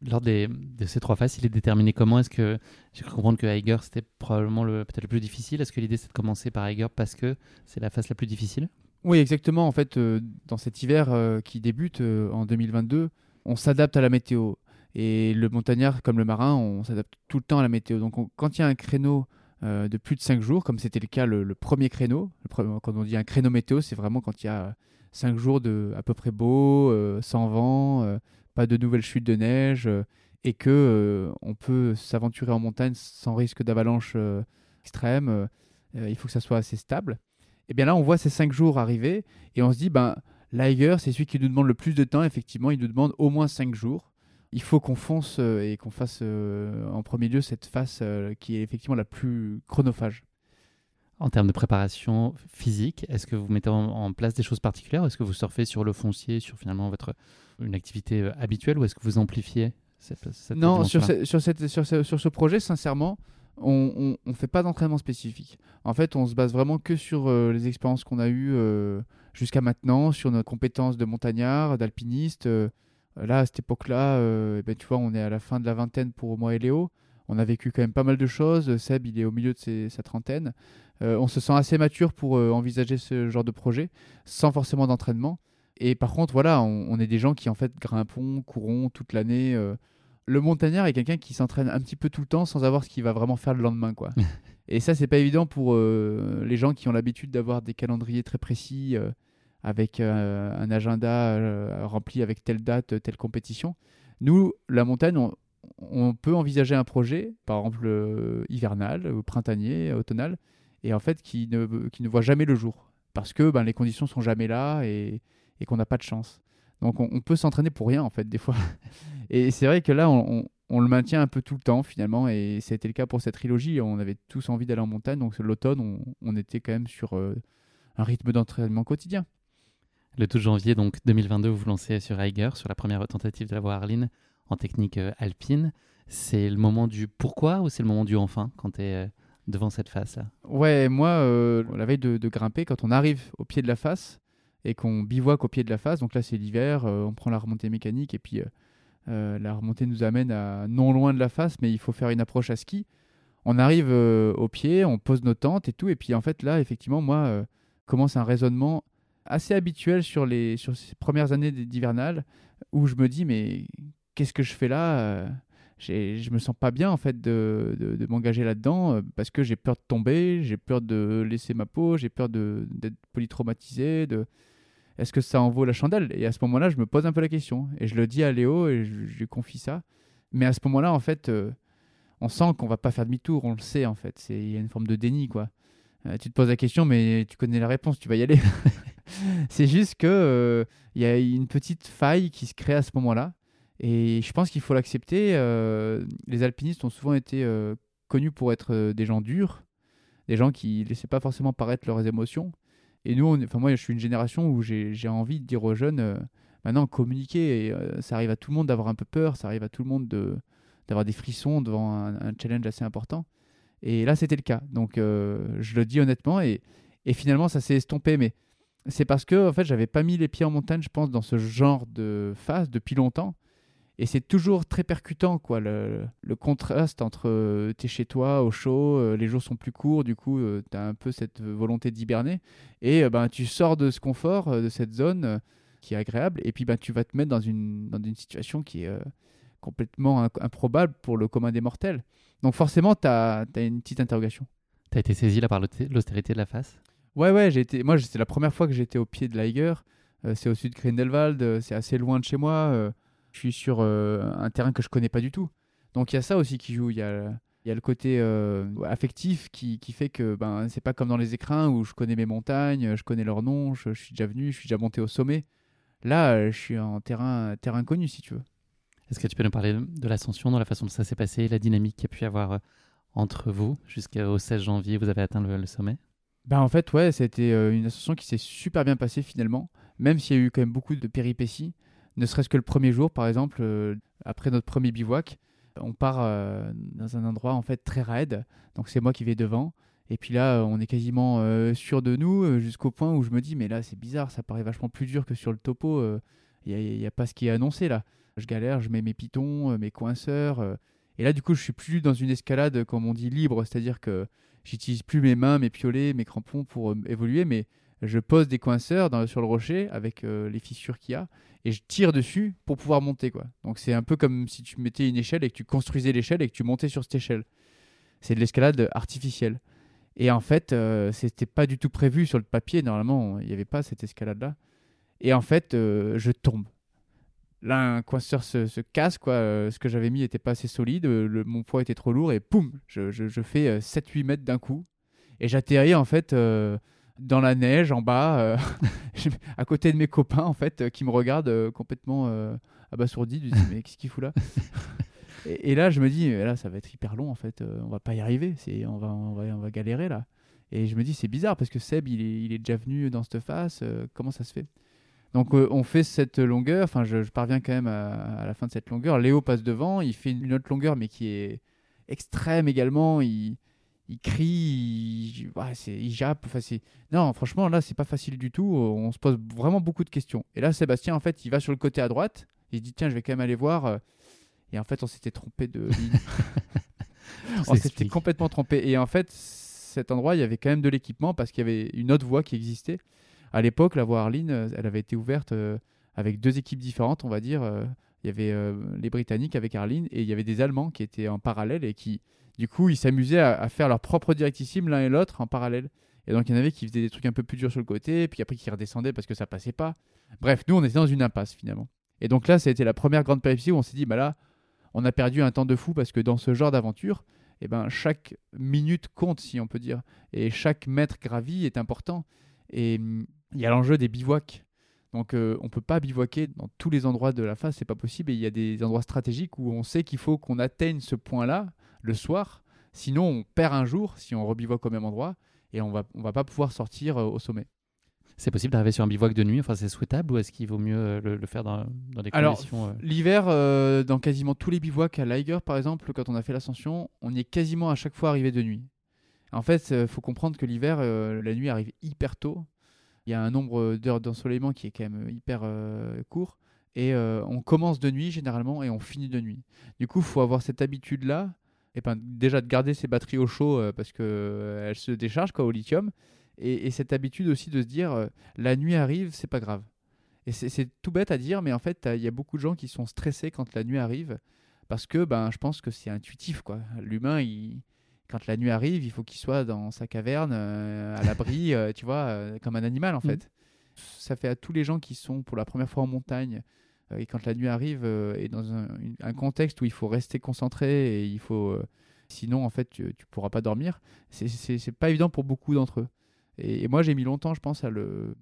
Lors des, de ces trois phases, il est déterminé comment Est-ce que j'ai cru comprendre que Eiger c'était probablement le peut-être le plus difficile Est-ce que l'idée c'est de commencer par Eiger parce que c'est la phase la plus difficile? Oui, exactement. En fait, euh, dans cet hiver euh, qui débute euh, en 2022, on s'adapte à la météo. Et le montagnard, comme le marin, on s'adapte tout le temps à la météo. Donc, on- quand il y a un créneau de plus de 5 jours, comme c'était le cas le, premier créneau, quand on dit un créneau météo, c'est vraiment quand il y a 5 jours de à peu près beau, sans vent, de nouvelles chutes de neige, euh, et que euh, on peut s'aventurer en montagne sans risque d'avalanche euh, extrême. il faut que ça soit assez stable. Et bien là, on voit ces 5 jours arriver et on se dit, ben, Liger, c'est celui qui nous demande le plus de temps. Effectivement, il nous demande au moins 5 jours. il faut qu'on fonce et qu'on fasse en premier lieu cette face qui est effectivement la plus chronophage. En termes de préparation physique, est-ce que vous mettez en, place des choses particulières Est-ce que vous surfez sur le foncier, sur finalement votre une activité euh, habituelle, ou est-ce que vous amplifiez cette, cette Non, sur ce, sur, cette, sur, ce, sur, ce, projet, sincèrement, on ne fait pas d'entraînement spécifique. En fait, on se base vraiment que sur euh, les expériences qu'on a eues euh, jusqu'à maintenant, sur nos compétences de montagnard, d'alpiniste. là, à cette époque-là, eh ben, tu vois, on est à la fin de la vingtaine pour moi et Léo. On a vécu quand même pas mal de choses. Seb, il est au milieu de sa trentaine. Euh, on se sent assez mature pour euh, envisager ce genre de projet sans forcément d'entraînement. Et par contre, voilà, on, est des gens qui en fait grimpons, courons toute l'année. Euh. Le montagnard est quelqu'un qui s'entraîne un petit peu tout le temps sans avoir ce qu'il va vraiment faire le lendemain, quoi. (laughs) Et ça, c'est pas évident pour les gens qui ont l'habitude d'avoir des calendriers très précis avec un agenda rempli avec telle date, telle compétition. Nous, la montagne, on, peut envisager un projet, par exemple hivernal, printanier, automnal, et en fait qui ne, qui ne voit jamais le jour parce que ben, les conditions sont jamais là et, et qu'on n'a pas de chance. Donc on, peut s'entraîner pour rien en fait des fois. (laughs) et c'est vrai que là on, on, le maintient un peu tout le temps finalement et c'était le cas pour cette trilogie. On avait tous envie d'aller en montagne donc l'automne on, était quand même sur euh, un rythme d'entraînement quotidien. Le 12 janvier donc 2022 vous vous lancez sur Eiger sur la première tentative de la voie Arline en technique euh, alpine. C'est le moment du pourquoi ou c'est le moment du enfin quand tu es euh, devant cette face-là Ouais, moi, euh, la veille de, grimper, quand on arrive au pied de la face et qu'on bivouaque au pied de la face, donc là c'est l'hiver, euh, on prend la remontée mécanique et puis euh, la remontée nous amène à non loin de la face, mais il faut faire une approche à ski. On arrive au pied, on pose nos tentes et tout, et puis en fait là, effectivement, moi, commence un raisonnement assez habituel sur, les, sur ces premières années d'hivernal où je me dis, mais qu'est-ce que je fais là je me sens pas bien en fait de, m'engager là-dedans euh, parce que j'ai peur de tomber, j'ai peur de laisser ma peau, j'ai peur d'être polytraumatisé. De... Est-ce que ça en vaut la chandelle? Et à ce moment-là, je me pose un peu la question et je le dis à Léo et je, lui confie ça. Mais à ce moment-là, en fait, euh, on sent qu'on va pas faire demi-tour, on le sait en fait. Il y a une forme de déni quoi. Euh, tu te poses la question, mais tu connais la réponse, tu vas y aller. (laughs) c'est juste que il y a une petite faille qui se crée à ce moment-là et je pense qu'il faut l'accepter. Euh, les alpinistes ont souvent été euh, connus pour être euh, des gens durs, des gens qui ne laissaient pas forcément paraître leurs émotions. Et nous, enfin moi, je suis une génération où j'ai envie de dire aux jeunes, maintenant, communiquer. Et, ça arrive à tout le monde d'avoir un peu peur, ça arrive à tout le monde d'avoir des frissons devant un, challenge assez important. Et là, c'était le cas. Donc, je le dis honnêtement. Et, et finalement, ça s'est estompé. Mais c'est parce que, en fait, j'avais pas mis les pieds en montagne, je pense, dans ce genre de phase depuis longtemps. Et c'est toujours très percutant, quoi, le, contraste entre euh, tu es chez toi, au chaud, euh, les jours sont plus courts, du coup, euh, tu as un peu cette volonté d'hiberner. Et ben, tu sors de ce confort, de cette zone qui est agréable, et puis ben, tu vas te mettre dans une, dans une situation qui est complètement improbable pour le commun des mortels. Donc forcément, tu as, une petite interrogation. Tu as été saisi là par l'austérité de la face? Ouais, ouais, j'ai été... moi, c'est la première fois que j'étais au pied de l'Eiger. c'est au sud de Grindelwald, c'est assez loin de chez moi je suis sur euh, un terrain que je connais pas du tout. Donc il y a ça aussi qui joue. Il y a, il y a le côté euh, affectif qui, qui, fait que ben, c'est pas comme dans les écrins où je connais mes montagnes, je connais leurs noms, je, suis déjà venu, je suis déjà monté au sommet. Là, euh, je suis en terrain, terrain connu si tu veux. Est-ce que tu peux nous parler de l'ascension, dans la façon dont ça s'est passé, la dynamique qu'il y a pu y avoir entre vous jusqu'au 16 janvier, vous avez atteint le, sommet? Ben en fait, ouais, c'était une ascension qui s'est super bien passée finalement, même s'il y a eu quand même beaucoup de péripéties ne serait-ce que le premier jour, par exemple, euh, après notre premier bivouac, on part euh, dans un endroit en fait très raide. Donc c'est moi qui vais devant. Et puis là, on est quasiment euh, sûr de nous jusqu'au point où je me dis, mais là c'est bizarre, ça paraît vachement plus dur que sur le topo. Il n'y a, pas ce qui est annoncé là. Je galère, je mets mes pitons, mes coinceurs. et là, du coup, je suis plus dans une escalade, comme on dit, libre. C'est-à-dire que j'utilise plus mes mains, mes piolets, mes crampons pour évoluer, mais je pose des coinceurs sur le rocher avec les fissures qu'il y a et je tire dessus pour pouvoir monter quoi. Donc c'est un peu comme si tu mettais une échelle et que tu construisais l'échelle et que tu montais sur cette échelle. C'est de l'escalade artificielle. Et en fait, euh, c'était pas du tout prévu sur le papier. Normalement, il n'y avait pas cette escalade-là. Et en fait, euh, je tombe. Là, un coinceur se, casse, quoi. Euh, ce que j'avais mis n'était pas assez solide. Mon poids était trop lourd et poum, je, je, je fais 7-8 mètres d'un coup. Et j'atterris en fait dans la neige en bas, euh, (laughs) à côté de mes copains en fait, qui me regardent euh, complètement euh, abasourdi, de dire mais qu'est-ce qu'il fout là? (laughs) Et, et là, je me dis, là, ça va être hyper long en fait, euh, on va pas y arriver, c'est, on, va, on, va, on va galérer là. Et je me dis, c'est bizarre parce que Seb, il est, il est déjà venu dans cette euh, comment ça se fait? Donc euh, on fait cette longueur, enfin je, je parviens quand même à, à la fin de cette longueur. Léo passe devant, il fait une autre longueur mais qui est extrême également, il, il crie, il, ouais, il jappe. Enfin, non, franchement, là, c'est pas facile du tout. On se pose vraiment beaucoup de questions. Et là, Sébastien, en fait, il va sur le côté à droite. Il se dit, tiens, je vais quand même aller voir. euh, Et en fait, on s'était trompé de ligne. (laughs) on s'était complètement trompé. Et en fait, cet endroit, il y avait quand même de l'équipement parce qu'il y avait une autre voie qui existait. À l'époque, la voie Arline, euh, elle avait été ouverte euh, avec deux équipes différentes, on va dire. Il y avait euh, les Britanniques avec Arline et il y avait des Allemands qui étaient en parallèle et qui, du coup, ils s'amusaient à, à faire leur propre directissime l'un et l'autre en parallèle. Et donc, il y en avait qui faisaient des trucs un peu plus durs sur le côté, puis après qui redescendaient parce que ça passait pas. Bref, nous, on était dans une impasse finalement. Et donc là, ça a été la première grande péripétie où on s'est dit, bah là, on a perdu un temps de fou parce que dans ce genre d'aventure, eh ben, chaque minute compte, si on peut dire. Et chaque mètre gravi est important. Et hum, il y a l'enjeu des bivouacs. Donc euh, on peut pas bivouaquer dans tous les endroits de la face, c'est pas possible. Et il y a des endroits stratégiques où on sait qu'il faut qu'on atteigne ce point-là le soir. Sinon, on perd un jour si on rebivouaque au même endroit et on va, on va pas pouvoir sortir euh, au sommet. C'est possible d'arriver sur un bivouac de nuit Enfin, c'est souhaitable ou est-ce qu'il vaut mieux euh, le, le faire dans, dans des Alors, conditions euh, L'hiver, euh, dans quasiment tous les bivouacs à Liger, par exemple, quand on a fait l'ascension, on y est quasiment à chaque fois arrivé de nuit. En fait, il faut comprendre que l'hiver, euh, la nuit arrive hyper tôt. Il y a un nombre d'heures d'ensoleillement qui est quand même hyper euh, court. Et euh, on commence de nuit généralement et on finit de nuit. Du coup, il faut avoir cette habitude-là. Et ben, déjà de garder ses batteries au chaud euh, parce qu'elles se déchargent quoi, au lithium. Et, et cette habitude aussi de se dire euh, la nuit arrive, c'est pas grave. Et c'est tout bête à dire, mais en fait, il y a beaucoup de gens qui sont stressés quand la nuit arrive parce que ben, je pense que c'est intuitif. L'humain, il... quand la nuit arrive, il faut qu'il soit dans sa caverne, euh, à l'abri, (laughs) euh, tu vois, euh, comme un animal en Mhm. fait. Ça fait à tous les gens qui sont pour la première fois en montagne et quand la nuit arrive et dans un, contexte où il faut rester concentré et il faut. sinon, en fait, tu, tu pourras pas dormir. C'est- pas évident pour beaucoup d'entre eux. Et, et moi, j'ai mis longtemps, je pense, à le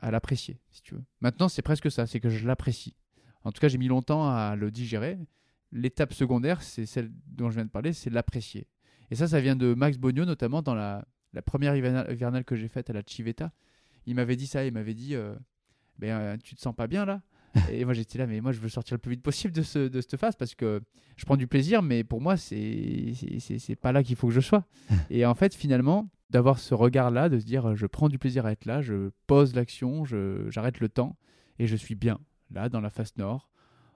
à l'apprécier, si tu veux. Maintenant, c'est presque ça, c'est que je l'apprécie. En tout cas, j'ai mis longtemps à le digérer. L'étape secondaire, c'est celle dont je viens de parler, c'est l'apprécier. Et ça, ça vient de Max Bogno, notamment dans la, la première hivernale, que j'ai faite à la Civetta. Il m'avait dit ça, il m'avait dit euh, ben, euh, Tu te sens pas bien là? Et moi, j'étais là, mais moi, je veux sortir le plus vite possible de, ce, de cette phase parce que je prends du plaisir, mais pour moi, c'est pas là qu'il faut que je sois. (laughs) Et en fait, finalement, d'avoir ce regard-là, de se dire Je prends du plaisir à être là, je pose l'action, j'arrête le temps et je suis bien là dans la face nord.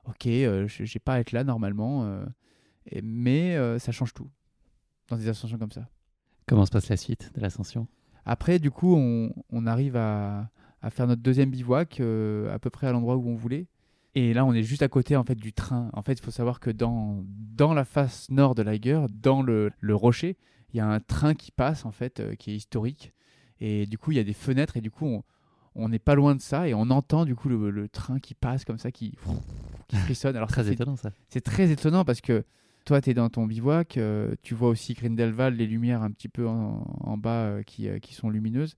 Ok, euh, je- j'ai pas à être là normalement, euh, mais euh, ça change tout dans des ascensions comme ça. Comment se passe la suite de l'ascension? Après, du coup, on, on arrive à, à faire notre deuxième bivouac euh, à peu près à l'endroit où on voulait. Et là, on est juste à côté en fait du train. En fait, il faut savoir que dans, dans la face nord de l'Aiger, dans le, le rocher, il y a un train qui passe en fait, euh, qui est historique. Et du coup, il y a des fenêtres et du coup, on on n'est pas loin de ça et on entend du coup le, le train qui passe comme ça, qui, qui frissonne. Alors Très étonnant ça. c'est très étonnant parce que toi, tu es dans ton bivouac, euh, tu vois aussi Grindelwald, les lumières un petit peu en, bas euh, qui, euh, qui sont lumineuses.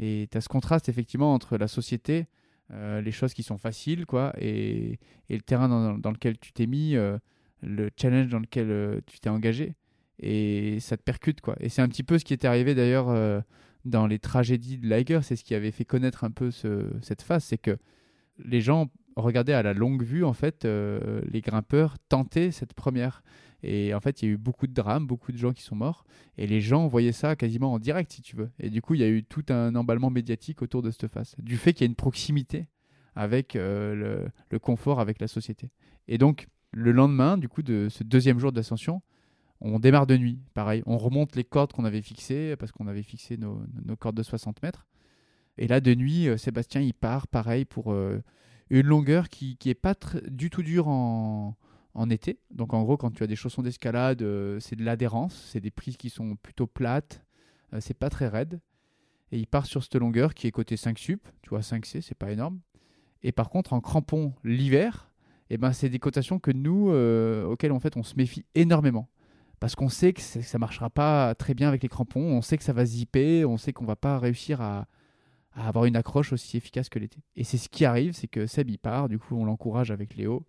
Et tu as ce contraste effectivement entre la société, les choses qui sont faciles, quoi, et, et le terrain dans, lequel tu t'es mis, le challenge dans lequel tu t'es engagé. Et ça te percute, quoi. Et c'est un petit peu ce qui était arrivé d'ailleurs dans les tragédies de Liger, c'est ce qui avait fait connaître un peu ce- cette phase, c'est que les gens regardaient à la longue vue, en fait, les grimpeurs tenter cette première. Et en fait, il y a eu beaucoup de drames, beaucoup de gens qui sont morts. Et les gens voyaient ça quasiment en direct, si tu veux. Et du coup, il y a eu tout un emballement médiatique autour de cette phase. Du fait qu'il y a une proximité avec euh, le, confort, avec la société. Et donc, le lendemain, du coup, de ce deuxième jour d'ascension, on démarre de nuit. Pareil, on remonte les cordes qu'on avait fixées, parce qu'on avait fixé nos, cordes de 60 mètres. Et là, de nuit, euh, Sébastien, il part, pareil, pour euh, une longueur qui n'est pas du tout dure en, en été. Donc, en gros, quand tu as des chaussons d'escalade, euh, c'est de l'adhérence, c'est des prises qui sont plutôt plates, euh, c'est pas très raide. Et il part sur cette longueur qui est côté 5 sup, tu vois, 5C, c'est pas énorme. Et par contre, en crampon l'hiver, eh ben, c'est des cotations que nous, euh, auxquelles en fait, on se méfie énormément. Parce qu'on sait que ça marchera pas très bien avec les crampons, on sait que ça va zipper, on sait qu'on va pas réussir à, à avoir une accroche aussi efficace que l'été. Et c'est ce qui arrive, c'est que Seb il part, du coup on l'encourage avec Léo.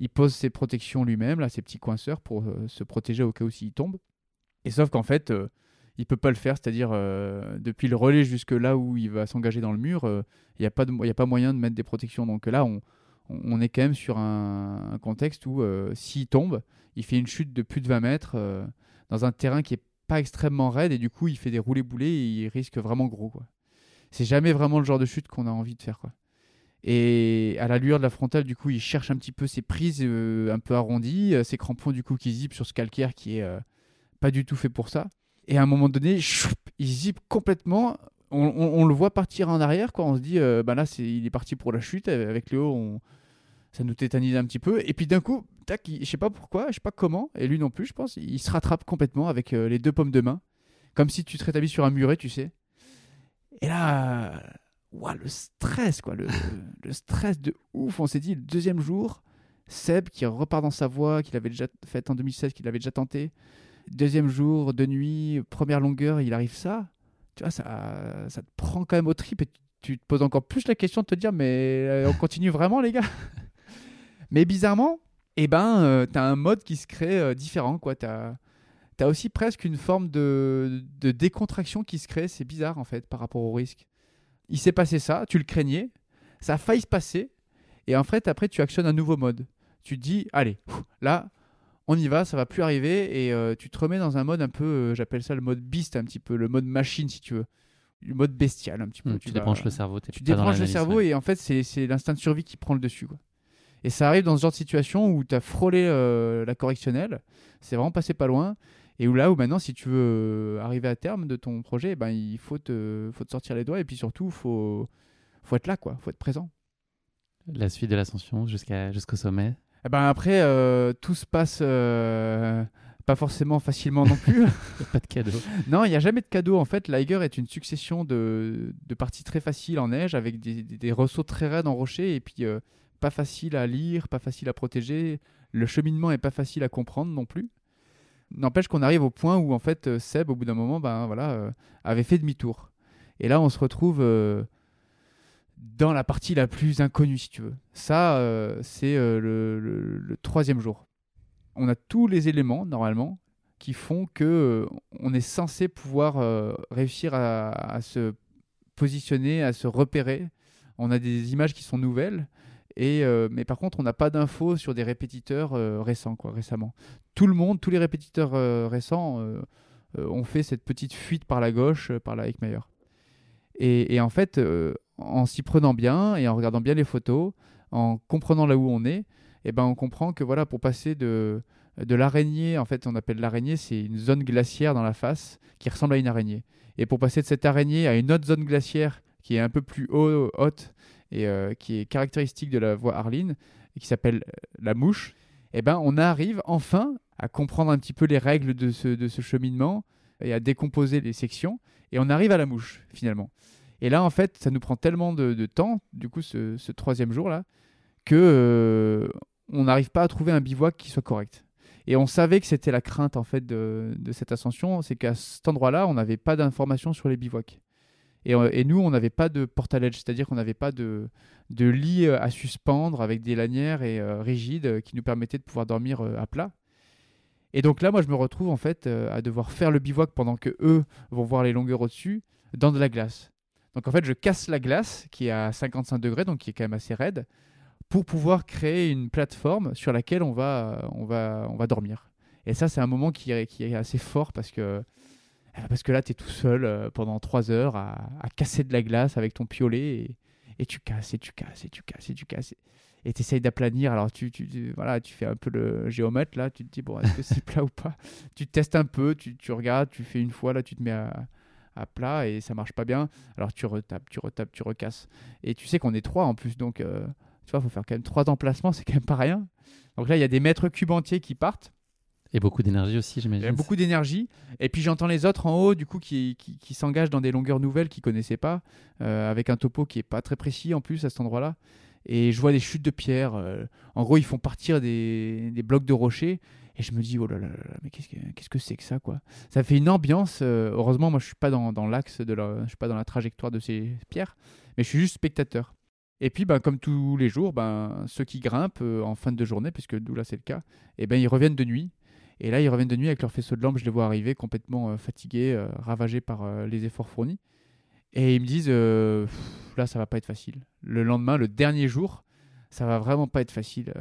Il pose ses protections lui-même, là, ses petits coinceurs pour euh, se protéger au cas où s'il tombe. Et sauf qu'en fait, euh, il peut pas le faire, c'est-à-dire euh, depuis le relais jusque là où il va s'engager dans le mur, il n'y a, pas y a pas moyen de mettre des protections. Donc là, on, on est quand même sur un, contexte où s'il tombe, il fait une chute de plus de 20 mètres euh, dans un terrain qui est pas extrêmement raide et du coup, il fait des roulés boulets et il risque vraiment gros. C'est jamais vraiment le genre de chute qu'on a envie de faire. quoi. Et à la lueur de la frontale, du coup, il cherche un petit peu ses prises euh, un peu arrondies, euh, ses crampons, du coup, qui zippent sur ce calcaire qui est euh, pas du tout fait pour ça. Et à un moment donné, choup, il zippe complètement. On, le voit partir en arrière, quoi. On se dit, euh, bah là, il est parti pour la chute. Avec Léo, on, ça nous tétanise un petit peu. Et puis d'un coup, tac, il- je sais pas pourquoi, je sais pas comment, et lui non plus, je pense, il se rattrape complètement avec les deux pommes de main, comme si tu te rétablis sur un muret, tu sais. Et là, ouah, le stress, quoi, le, (laughs) le stress de ouf. On s'est dit, le deuxième jour, Seb qui repart dans sa voie, qu'il avait déjà fait en 2016, qu'il avait déjà tenté. Deuxième jour de nuit, première longueur, il arrive ça. Tu vois, ça, ça te prend quand même au trip et tu, tu te poses encore plus la question de te dire, mais euh, on continue vraiment, les gars? (laughs) Mais bizarrement, eh ben, euh, t'as un mode qui se crée euh, différent, quoi. T'as as aussi presque une forme de, de décontraction qui se crée. C'est bizarre, en fait, par rapport au risque. Il s'est passé ça, tu le craignais, ça a failli se passer, et en fait, après, tu actionnes un nouveau mode. Tu te dis, allez, là, on y va, ça va plus arriver, et euh, tu te remets dans un mode un peu, euh, j'appelle ça le mode beast, un petit peu, le mode machine, si tu veux. Le mode bestial, un petit peu. Hmm, tu vas- débranches le cerveau. tu débranches le cerveau ouais. et en fait c'est c'est l'instinct de survie qui prend le dessus quoi. Et ça arrive dans ce genre de situation où tu as frôlé euh, la correctionnelle, c'est vraiment passé pas loin et où là où maintenant si tu veux euh, arriver à terme de ton projet, eh ben il faut te faut te sortir les doigts et puis surtout faut faut être là quoi, faut être présent. La suite de l'ascension jusqu'à jusqu'au sommet. Et ben après euh, tout se passe euh, pas forcément facilement non plus. (laughs) Pas de cadeau. (laughs) Non, il n'y a jamais de cadeau. En fait, l'Aiger est une succession de, de parties très faciles en neige avec des, des, des ressauts très raides en rocher et puis euh, pas facile à lire, pas facile à protéger. Le cheminement est pas facile à comprendre non plus. N'empêche qu'on arrive au point où en fait euh, Seb, au bout d'un moment, ben voilà, euh, avait fait demi-tour. Et là, on se retrouve euh, dans la partie la plus inconnue, si tu veux. Ça, c'est le, troisième jour. On a tous les éléments normalement qui font que on est censé pouvoir réussir à se positionner, à se repérer. On a des images qui sont nouvelles, euh, mais par contre, on n'a pas d'infos sur des répétiteurs euh, récents, récemment. Tout le monde, tous les répétiteurs euh, récents ont fait cette petite fuite par la gauche, par la Heckmeyer. Et, et en fait, en s'y prenant bien et en regardant bien les photos, en comprenant là où on est, eh ben, on comprend que voilà, pour passer de, l'araignée, en fait, on appelle l'araignée, c'est une zone glaciaire dans la face qui ressemble à une araignée. Et pour passer de cette araignée à une autre zone glaciaire qui est un peu plus haut, haute et euh, qui est caractéristique de la voie Arline et qui s'appelle euh, la mouche, eh ben, on arrive enfin à comprendre un petit peu les règles de ce, cheminement et à décomposer les sections. Et on arrive à la mouche, finalement. Et là, en fait, ça nous prend tellement de, temps, du coup, ce, troisième jour-là, que euh, on n'arrive pas à trouver un bivouac qui soit correct. Et on savait que c'était la crainte, en fait, de cette ascension, c'est qu'à cet endroit-là, on n'avait pas d'informations sur les bivouacs. Et, euh, et nous, on n'avait pas de portaledge, c'est-à-dire qu'on n'avait pas de, lit euh, à suspendre avec des lanières et euh, rigides qui nous permettaient de pouvoir dormir à plat. Et donc là, moi, je me retrouve en fait à devoir faire le bivouac pendant que eux vont voir les longueurs au-dessus dans de la glace. Donc en fait, je casse la glace qui est à 55 degrés, donc qui est quand même assez raide, pour pouvoir créer une plateforme sur laquelle on va, dormir. Et ça, c'est un moment qui est, assez fort parce que, parce que là, tu es tout seul euh, pendant trois heures à, à casser de la glace avec ton piolet et, et tu casses et tu casses et tu casses et tu casses. Et tu essayes d'aplanir. Alors, tu, tu, tu- voilà, tu fais un peu le géomètre là. Tu te dis, bon, est-ce que c'est (laughs) plat ou pas? Tu testes un peu, tu, tu regardes, tu fais une fois, là, tu te mets à, à plat et ça marche pas bien. Alors, tu retapes, tu retapes, tu recasses. Et tu sais qu'on est trois en plus. Donc, euh, tu vois, il faut faire quand même trois emplacements. C'est quand même pas rien. Donc là, il y a des mètres cubes entiers qui partent. Et beaucoup d'énergie aussi, j'imagine. beaucoup d'énergie. Et puis j'entends les autres en haut, du coup, qui, qui, qui s'engagent dans des longueurs nouvelles qu'ils connaissaient pas, euh, avec un topo qui est pas très précis en plus à cet endroit-là. Et je vois des chutes de pierre. euh, en gros, ils font partir des, des blocs de rochers. Et je me dis, oh là là là mais qu'est-ce que qu'est-ce que c'est que ça, quoi? Ça fait une ambiance. euh, heureusement, moi, je suis pas dans, dans l'axe de la, je suis pas dans la trajectoire de ces pierres, mais je suis juste spectateur. Et puis, ben, comme tous les jours, ben, ceux qui grimpent euh, en fin de journée, puisque d'où là c'est le cas, et ben, ils reviennent de nuit. Et là, ils reviennent de nuit avec leur faisceau de lampe. Je les vois arriver complètement euh, fatigués, euh, ravagés par les efforts fournis. Et ils me disent, là, ça va pas être facile. Le lendemain, le dernier jour, ça va vraiment pas être facile.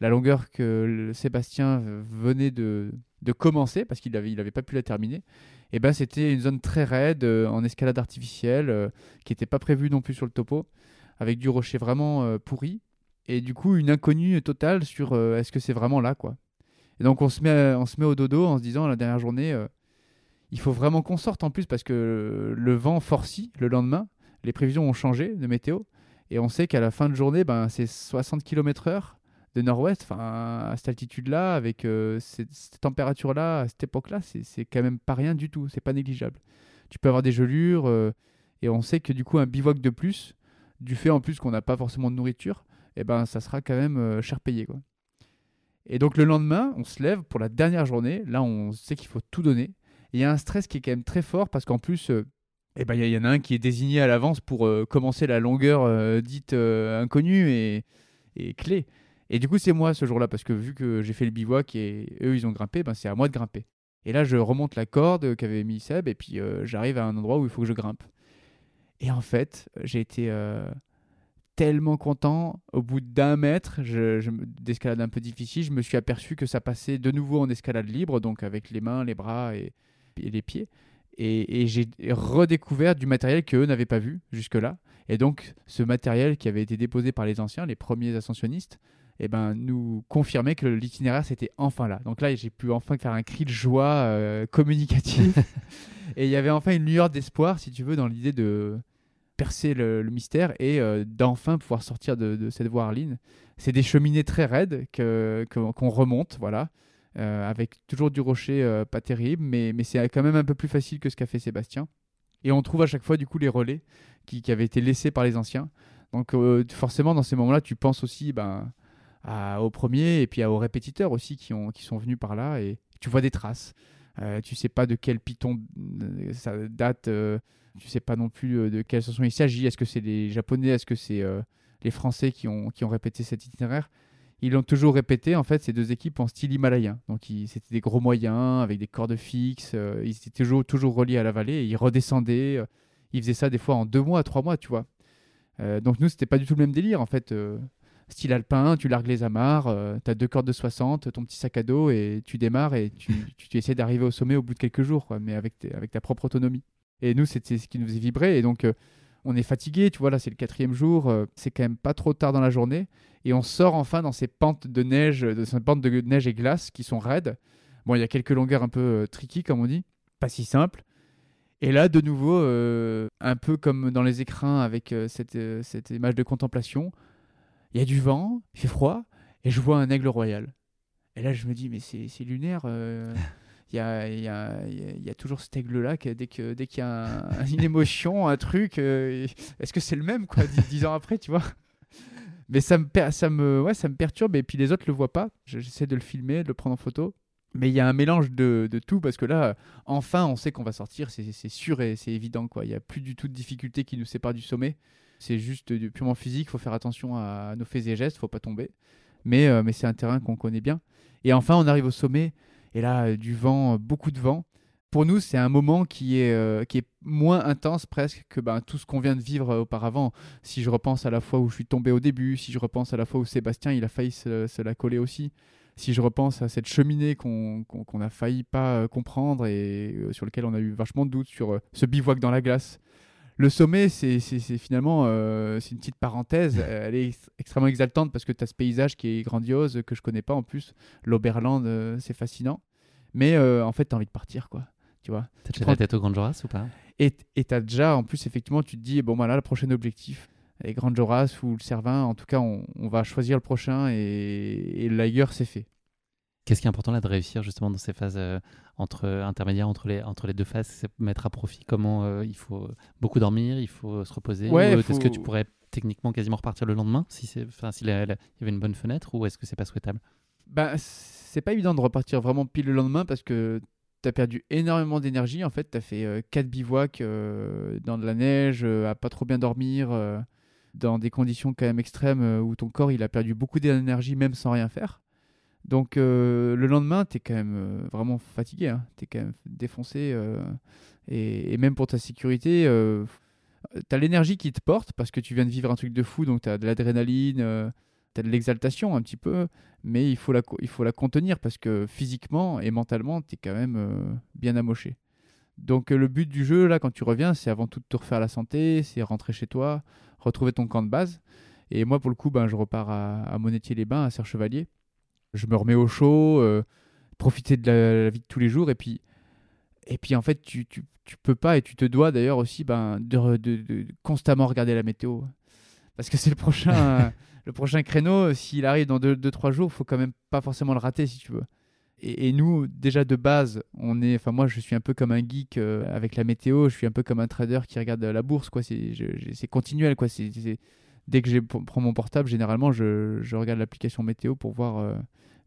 la longueur que Sébastien venait de, commencer, parce qu'il n'avait il avait pas pu la terminer, et ben, c'était une zone très raide, en escalade artificielle, qui n'était pas prévue non plus sur le topo avec du rocher vraiment euh, pourri. Et du coup, une inconnue totale sur euh, est-ce que c'est vraiment là, quoi? Et donc, on se, met, on se met au dodo en se disant, la dernière journée, euh, il faut vraiment qu'on sorte en plus parce que le vent forcit le lendemain. Les prévisions ont changé de météo. Et on sait qu'à la fin de journée, ben, c'est 60 km/h de nord-ouest, à cette altitude-là, avec cette, cette température-là, à cette époque-là, c'est quand même pas rien du tout, c'est pas négligeable. Tu peux avoir des gelures, et on sait que du coup un bivouac de plus, du fait en plus qu'on n'a pas forcément de nourriture, et eh ben ça sera quand même euh, cher payé quoi. Et donc le lendemain, on se lève pour la dernière journée. Là, on sait qu'il faut tout donner. Il y a un stress qui est quand même très fort parce qu'en plus, euh, eh ben, il y, en a un qui est désigné à l'avance pour euh, commencer la longueur dite inconnue et, et, clé. Et du coup, c'est moi ce jour-là parce que vu que j'ai fait le bivouac et eux, ils ont grimpé, ben, c'est à moi de grimper. Et là, je remonte la corde qu'avait mis Seb et puis j'arrive à un endroit où il faut que je grimpe. Et en fait, j'ai été euh, tellement content. Au bout d'un mètre je, d'escalade un peu difficile, je me suis aperçu que ça passait de nouveau en escalade libre, donc avec les mains, les bras et, les pieds. Et, j'ai redécouvert du matériel qu'eux n'avaient pas vu jusque-là. Et donc, ce matériel qui avait été déposé par les anciens, les premiers ascensionnistes, eh ben, nous confirmait que l'itinéraire c'était enfin là. Donc là, j'ai pu enfin faire un cri de joie euh, communicatif. (laughs) et il y avait enfin une lueur d'espoir, si tu veux, dans l'idée de percer le, mystère et euh, d'enfin pouvoir sortir de, cette voie ligne. C'est des cheminées très raides qu'on que, remonte, voilà, euh, avec toujours du rocher pas terrible, mais, mais c'est quand même un peu plus facile que ce qu'a fait Sébastien. Et on trouve à chaque fois du coup les relais qui, qui avaient été laissés par les anciens. Donc forcément, dans ces moments-là, tu penses aussi ben, au premier et puis aux répétiteurs aussi qui, ont, qui sont venus par là et tu vois des traces. Euh, tu sais pas de quel python euh, ça date, euh, tu sais pas non plus euh, de quelle chanson il s'agit. Est-ce que c'est les Japonais, est-ce que c'est les Français qui ont, qui ont répété cet itinéraire? Ils l'ont toujours répété, en fait, ces deux équipes en style himalayen. Donc c'était des gros moyens avec des cordes fixes, ils étaient toujours, toujours reliés à la vallée ils redescendaient. ils faisaient ça des fois en deux mois, trois mois, tu vois. donc nous, c'était pas du tout le même délire, en fait style alpin, tu largues les amarres, euh, tu as deux cordes de 60, ton petit sac à dos et tu démarres et tu, tu, essaies d'arriver au sommet au bout de quelques jours, mais avec, avec ta propre autonomie. Et nous, c'était ce qui nous faisait vibrer. Et donc, euh, on est fatigué, tu vois, là, c'est le quatrième jour, euh, c'est quand même pas trop tard dans la journée. Et on sort enfin dans ces pentes de neige, de ces pentes de neige et glace qui sont raides. Bon, il y a quelques longueurs un peu tricky, comme on dit, pas si simples. Et là, de nouveau, un peu comme dans les écrins avec cette, cette image de contemplation, il y a du vent, il fait froid, et je vois un aigle royal. Et là, je me dis, mais c'est lunaire. (laughs) Il y, a, toujours cet aigle-là, dès qu'il dès qu'il y a (laughs) une émotion, un truc, euh, est-ce que c'est le même, quoi, dix, ans après, tu vois? Mais ça me, ça, me, ouais, ça me perturbe, et puis les autres le voient pas. J'essaie de le filmer, de le prendre en photo. Mais il y a un mélange de, de, tout, parce que là, enfin, on sait qu'on va sortir, c'est sûr et c'est évident, quoi. Il n'y a plus du tout de difficulté qui nous sépare du sommet. C'est juste du purement physique, il faut faire attention à nos faits et gestes, faut pas tomber. Mais, euh, mais c'est un terrain qu'on connaît bien. Et enfin, on arrive au sommet, et là, euh, du vent, beaucoup de vent. Pour nous, c'est un moment qui est, euh, qui est moins intense presque que ben, tout ce qu'on vient de vivre auparavant. Si je repense à la fois où je suis tombé au début, si je repense à la fois où Sébastien il a failli se, la coller aussi, si je repense à cette cheminée qu'on n'a a failli pas comprendre et sur lequel on a eu vachement de doutes sur ce bivouac dans la glace, le sommet, c'est finalement euh, c'est une petite parenthèse. (laughs) Elle est extrêmement exaltante parce que tu as ce paysage qui est grandiose, que je connais pas en plus. L'Oberland, euh, c'est fascinant. Mais euh, en fait, tu as envie de partir, quoi. Tu vois. T'as déjà la tête au Grand Joras ou pas? Et tu as déjà, en plus, effectivement, tu te dis, bon, voilà, le prochain objectif, les Grand Joras ou le Cervin, en tout cas, on, va choisir le prochain et, et l'ailleurs, c'est fait. Qu'est-ce qui est important là de réussir justement dans ces phases euh, entre intermédiaires entre les entre les deux phases, c'est mettre à profit comment euh, il faut beaucoup dormir, il faut se reposer. Ouais, Est-ce que tu pourrais techniquement quasiment repartir le lendemain si c'est enfin s'il y avait une bonne fenêtre ou est-ce que c'est pas souhaitable? Bah c'est pas évident de repartir vraiment pile le lendemain parce que tu as perdu énormément d'énergie en fait, tu as fait 4 euh, bivouacs dans de la neige, à pas trop bien dormir dans des conditions quand même extrêmes euh, où ton corps il a perdu beaucoup d'énergie même sans rien faire. Donc euh, le lendemain, tu es quand même euh, vraiment fatigué, hein. tu es quand même défoncé. et, même pour ta sécurité, tu as l'énergie qui te porte parce que tu viens de vivre un truc de fou, donc tu as de l'adrénaline, tu as de l'exaltation un petit peu, mais il faut, la, il faut la contenir parce que physiquement et mentalement, tu es quand même bien amoché. Donc le but du jeu, là, quand tu reviens, c'est avant tout de te refaire la santé, c'est rentrer chez toi, retrouver ton camp de base. Et moi, pour le coup, ben, je repars à, à les bains à Serre-Chevalier. Je me remets au chaud, euh, profiter de la, vie de tous les jours. Et puis, et puis en fait, tu, tu, tu peux pas et tu te dois d'ailleurs aussi ben, de, de, constamment regarder la météo. Parce que c'est le prochain, (laughs) le prochain créneau. S'il arrive dans 2-3 jours, faut quand même pas forcément le rater si tu veux. Et, nous, déjà de base, on est, enfin moi, je suis un peu comme un geek euh, avec la météo. Je suis un peu comme un trader qui regarde la bourse, quoi. C'est continuel, quoi. C'est dès que je prends mon portable, généralement, je, regarde l'application météo pour voir euh,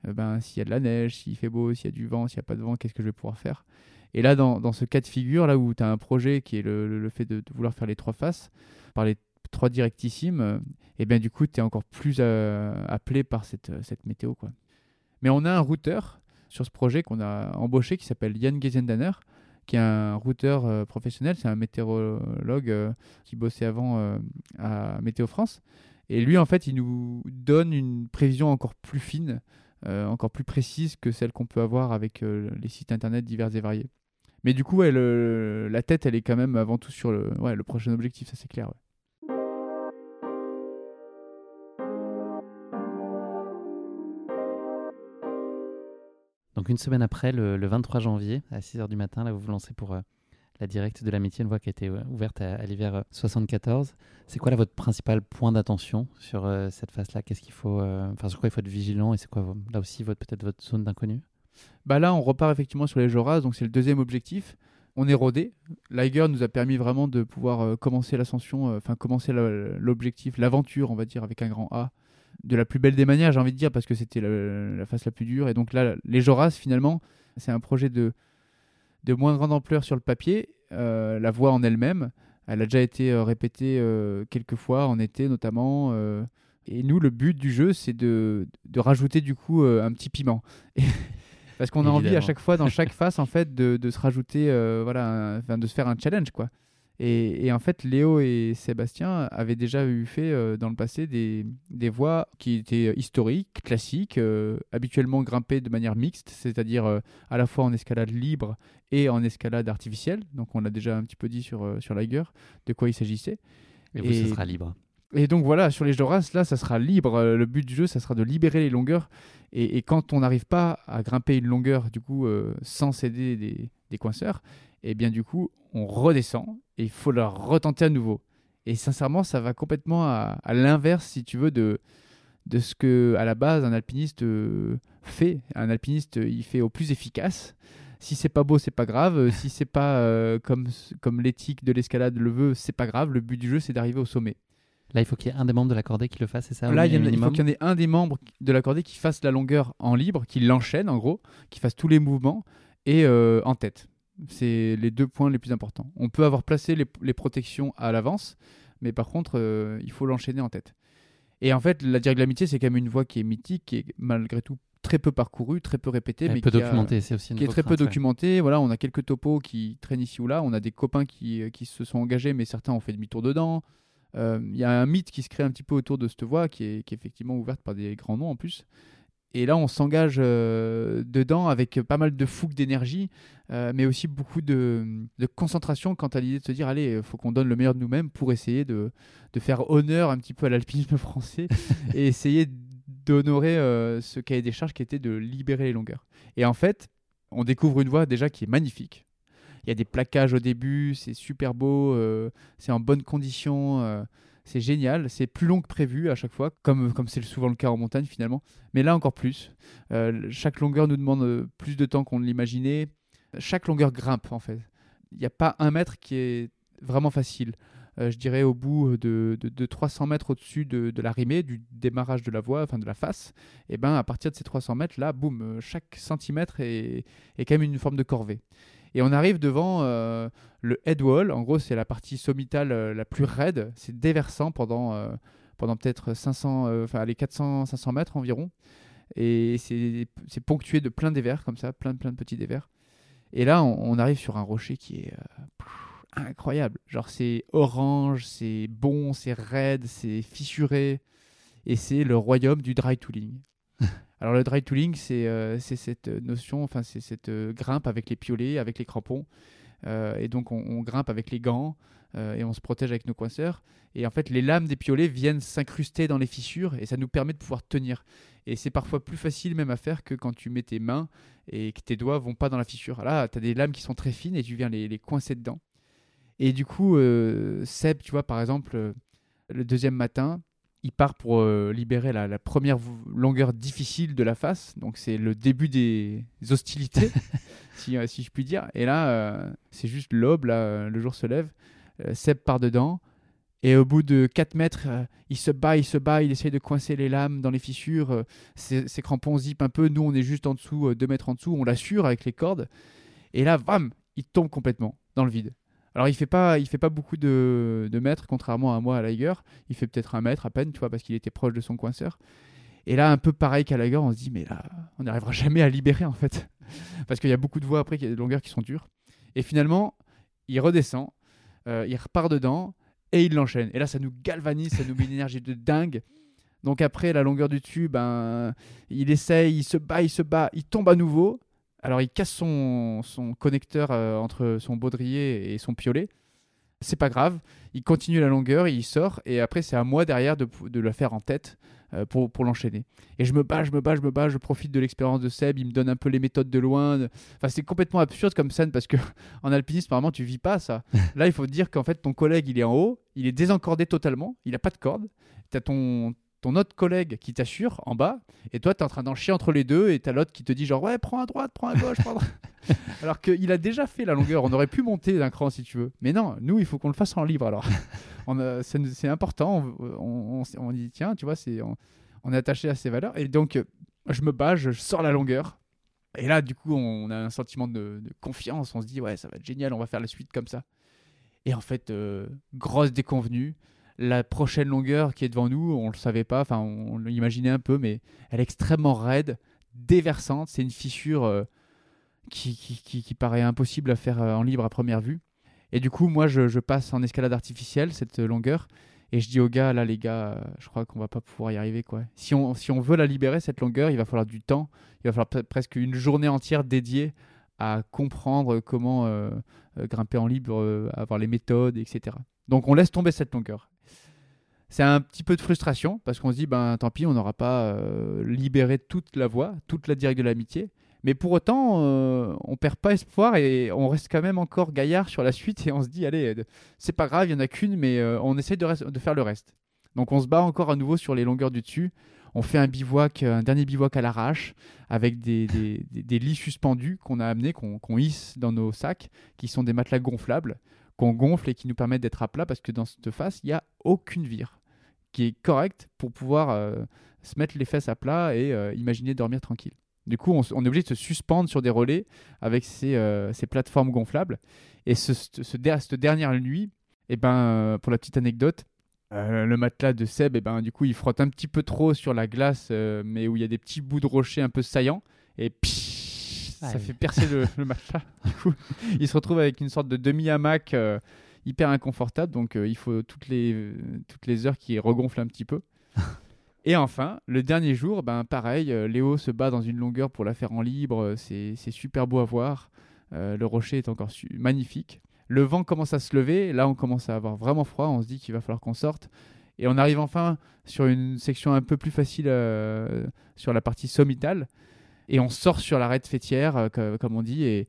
euh, ben, s'il y a de la neige, s'il fait beau, s'il y a du vent, s'il n'y a pas de vent, qu'est-ce que je vais pouvoir faire. Et là, dans, ce cas de figure, là où tu as un projet qui est le, fait de, vouloir faire les trois faces, par les trois directissimes, et bien du coup, tu es encore plus appelé par cette, cette météo. Quoi. Mais on a un routeur sur ce projet qu'on a embauché qui s'appelle Yann Gezendaner, qui est un routeur euh, professionnel, c'est un météorologue euh, qui bossait avant euh, à Météo France. Et lui, en fait, il nous donne une prévision encore plus fine, encore plus précise que celle qu'on peut avoir avec les sites internet divers et variés. Mais du coup, la tête, elle est quand même avant tout sur le, le prochain objectif, ça c'est clair. Une semaine après, le, 23 janvier, à 6h du matin, là vous vous lancez pour euh, la directe de l'amitié, une voie qui a été euh, ouverte à, l'hiver 74. Euh, c'est quoi là votre principal point d'attention sur cette phase-là? Qu'est-ce qu'il faut, sur quoi il faut être vigilant et c'est quoi là aussi votre peut-être votre zone d'inconnu? Bah là, on repart effectivement sur les Joras, donc c'est le deuxième objectif. On est rodé. Liger nous a permis vraiment de pouvoir commencer l'ascension, enfin commencer l'objectif, l'aventure, on va dire avec un grand A de la plus belle des manières, j'ai envie de dire, parce que c'était la, phase la plus dure. Et donc là, les Joras, finalement, c'est un projet de, de moins grande ampleur sur le papier. Euh, la voix en elle-même, elle a déjà été euh, répétée euh, quelques fois en été notamment. et nous, le but du jeu, c'est de, de, rajouter du coup un petit piment. (laughs) parce qu'on a envie à chaque fois, dans chaque phase, en fait, de, de se rajouter, voilà, de se faire un challenge, quoi. Et, en fait, Léo et Sébastien avaient déjà eu fait euh, dans le passé des, des, voies qui étaient historiques, classiques, euh, habituellement grimpées de manière mixte, c'est-à-dire euh, à la fois en escalade libre et en escalade artificielle. Donc on l'a déjà un petit peu dit sur, sur Liger de quoi il s'agissait. Et, vous, ce sera libre. Et donc voilà, sur les Joras, là, ça sera libre. Le but du jeu, ça sera de libérer les longueurs. Et, quand on n'arrive pas à grimper une longueur, du coup, sans céder des, des coinceurs, et bien du coup, on redescend et il faut la retenter à nouveau. Et sincèrement, ça va complètement à, l'inverse, si tu veux, de, de ce que à la base un alpiniste euh, fait. Un alpiniste, il fait au plus efficace. Si c'est pas beau, c'est pas grave. Si c'est pas euh, comme, comme l'éthique de l'escalade le veut, c'est pas grave. Le but du jeu, c'est d'arriver au sommet. Là, il faut qu'il y ait un des membres de la cordée qui le fasse, c'est ça Là, il, il faut qu'il y en ait un des membres de la cordée qui fasse la longueur en libre, qui l'enchaîne en gros, qui fasse tous les mouvements et euh, en tête. C'est les deux points les plus importants. On peut avoir placé les, protections à l'avance, mais par contre, euh, il faut l'enchaîner en tête. Et en fait, la Direct de l'Amitié, c'est quand même une voie qui est mythique, qui est malgré tout très peu parcourue, très peu répétée, mais peu documentée. C'est aussi qui est très peu documentée. Voilà, on a quelques topos qui traînent ici ou là. On a des copains qui, euh, qui se sont engagés, mais certains ont fait demi-tour dedans. Euh, il y a un mythe qui se crée un petit peu autour de cette voie, qui est, qui est effectivement ouverte par des grands noms en plus. Et là, on s'engage euh, dedans avec pas mal de fougue d'énergie, euh, mais aussi beaucoup de, concentration quant à l'idée de se dire allez, il faut qu'on donne le meilleur de nous-mêmes pour essayer de, faire honneur un petit peu à l'alpinisme (laughs) français et essayer d'honorer euh, ce cahier des charges qui était de libérer les longueurs. Et en fait, on découvre une voie déjà qui est magnifique. Il y a des plaquages au début, c'est super beau, c'est en bonne condition. C'est génial, c'est plus long que prévu à chaque fois, comme comme c'est souvent le cas en montagne finalement. Mais là encore plus. Euh, chaque longueur nous demande euh, plus de temps qu'on ne l'imaginait. Chaque longueur grimpe en fait. Il n'y a pas un mètre qui est vraiment facile. Euh, je dirais au bout de, de, 300 mètres au-dessus de, de l'arrimée, du démarrage de la voie, enfin de la face, et ben à partir de ces 300 mètres, là, boum, chaque centimètre est, est quand même une forme de corvée. Et on arrive devant euh, le headwall. En gros, c'est la partie sommitale euh, la plus raide. C'est déversant pendant, euh, pendant peut-être 500, enfin les 400, 500 mètres environ. Et c'est ponctué de plein dévers comme ça, plein, plein de petits dévers. Et là, on, arrive sur un rocher qui est incroyable. Genre, c'est orange, c'est bon, c'est raide, c'est fissuré. Et c'est le royaume du dry tooling. (laughs) Alors, le dry tooling, c'est euh, c'est cette notion, enfin, c'est cette euh, grimpe avec les piolets, avec les crampons. Euh, et donc, on, grimpe avec les gants et on se protège avec nos coinceurs. Et en fait, les lames des piolets viennent s'incruster dans les fissures et ça nous permet de pouvoir tenir. Et c'est parfois plus facile même à faire que quand tu mets tes mains et que tes doigts vont pas dans la fissure. Là, tu as des lames qui sont très fines et tu viens les, les coincer dedans. Et du coup, Seb, tu vois, par exemple, le deuxième matin, il part pour euh, libérer la, la première longueur difficile de la face. Donc, c'est le début des hostilités, (laughs) si, euh, si je puis dire. Et là, euh, c'est juste l'aube, là, le jour se lève. Seb part dedans. Et au bout de 4 mètres, il se bat, il se bat, il essaye de coincer les lames dans les fissures. ses, ses crampons zippent un peu. Nous, on est juste en dessous, 2 mètres en dessous. On l'assure avec les cordes. Et là, bam, il tombe complètement dans le vide. Alors, il fait pas, il fait pas beaucoup de, mètres, contrairement à moi à Liger. Il fait peut-être un mètre à peine, tu vois, parce qu'il était proche de son coinceur. Et là, un peu pareil qu'à Liger, on se dit, mais là, on n'arrivera jamais à libérer, en fait. (laughs) parce qu'il y a beaucoup de voies après, des longueurs qui sont dures. Et finalement, il redescend, euh, il repart dedans, et il l'enchaîne. Et là, ça nous galvanise, ça nous met une énergie de dingue. Donc après, la longueur du tube, ben, il essaye, il se bat, il se bat, il tombe à nouveau. Alors il casse son, son connecteur euh, entre son baudrier et son piolet. C'est pas grave, il continue la longueur, il sort, et après c'est à moi derrière de, de la faire en tête euh, pour, pour l'enchaîner. Et je me bats, je me bats, je me bats, je profite de l'expérience de Seb, il me donne un peu les méthodes de loin. de- Enfin c'est complètement absurde comme scène parce que (laughs) en alpinisme normalement tu vis pas ça. (laughs) Là il faut te dire qu'en fait ton collègue il est en haut, il est désencordé totalement, il a pas de corde. T'as ton, ton autre collègue qui t'assure en bas, et toi, tu es en train d'en chier entre les deux, et t'as l'autre qui te dit genre, ouais, prends à droite, prends à gauche, prends à droite. (laughs) alors qu'il a déjà fait la longueur, on aurait pu monter d'un cran si tu veux. Mais non, nous, il faut qu'on le fasse en libre alors. (laughs) A- c'est important, on, on, on, on dit, tiens, tu vois, c'est, on, on est attaché à ces valeurs. Et donc, euh, je me bats, je sors la longueur. Et là, du coup, on a un sentiment de, de confiance, on se dit, ouais, ça va être génial, on va faire la suite comme ça. Et en fait, euh, grosse déconvenue la prochaine longueur qui est devant nous, on le savait pas, enfin on l'imaginait un peu, mais elle est extrêmement raide, déversante. C'est une fissure euh, qui, qui, paraît impossible à faire euh, en libre à première vue. Et du coup, moi, je, passe en escalade artificielle cette euh, longueur. Et je dis aux gars, là, les gars, je crois qu'on va pas pouvoir y arriver. quoi. Si on, si on veut la libérer, cette longueur, il va falloir du temps. Il va falloir pre- presque une journée entière dédiée à comprendre comment grimper en libre, avoir les méthodes, etc. Donc on laisse tomber cette longueur. C'est un petit peu de frustration parce qu'on se dit, ben tant pis, on n'aura pas euh, libéré toute la voie, toute la directe de l'amitié. Mais pour autant, euh, on perd pas espoir et on reste quand même encore gaillard sur la suite et on se dit, allez, euh, c'est pas grave, il y en a qu'une, mais euh, on essaie de, faire le reste. Donc on se bat encore à nouveau sur les longueurs du dessus. On fait un bivouac, un dernier bivouac à l'arrache avec des, lits suspendus qu'on a amenés, qu'on qu'on hisse dans nos sacs, qui sont des matelas gonflables qu'on gonfle et qui nous permettent d'être à plat parce que dans cette face, il n'y a aucune vire qui est correcte pour pouvoir euh, se mettre les fesses à plat et euh, imaginer dormir tranquille. Du coup, on, est obligé de se suspendre sur des relais avec ces, euh, ces plateformes gonflables. Et ce, ce- ce der- cette dernière nuit, eh ben, euh, pour la petite anecdote, euh, le matelas de Seb, eh ben, du coup, il frotte un petit peu trop sur la glace, euh, mais où il y a des petits bouts de rocher un peu saillants. Et psh, ça fait percer le, le matelas. Du coup, (laughs) il se retrouve avec une sorte de demi-hamac euh, hyper inconfortable. Donc, euh, il faut toutes les, toutes les heures qu'il regonfle un petit peu. (laughs) Et enfin, le dernier jour, ben pareil, euh, Léo se bat dans une longueur pour la faire en libre. euh, C'est super beau à voir. Euh, le rocher est encore magnifique. Le vent commence à se lever. Là, on commence à avoir vraiment froid. On se dit qu'il va falloir qu'on sorte. Et on arrive enfin sur une section un peu plus facile euh, sur la partie sommitale. Et on sort sur l'arête fêtière, euh, co- comme on dit. Et,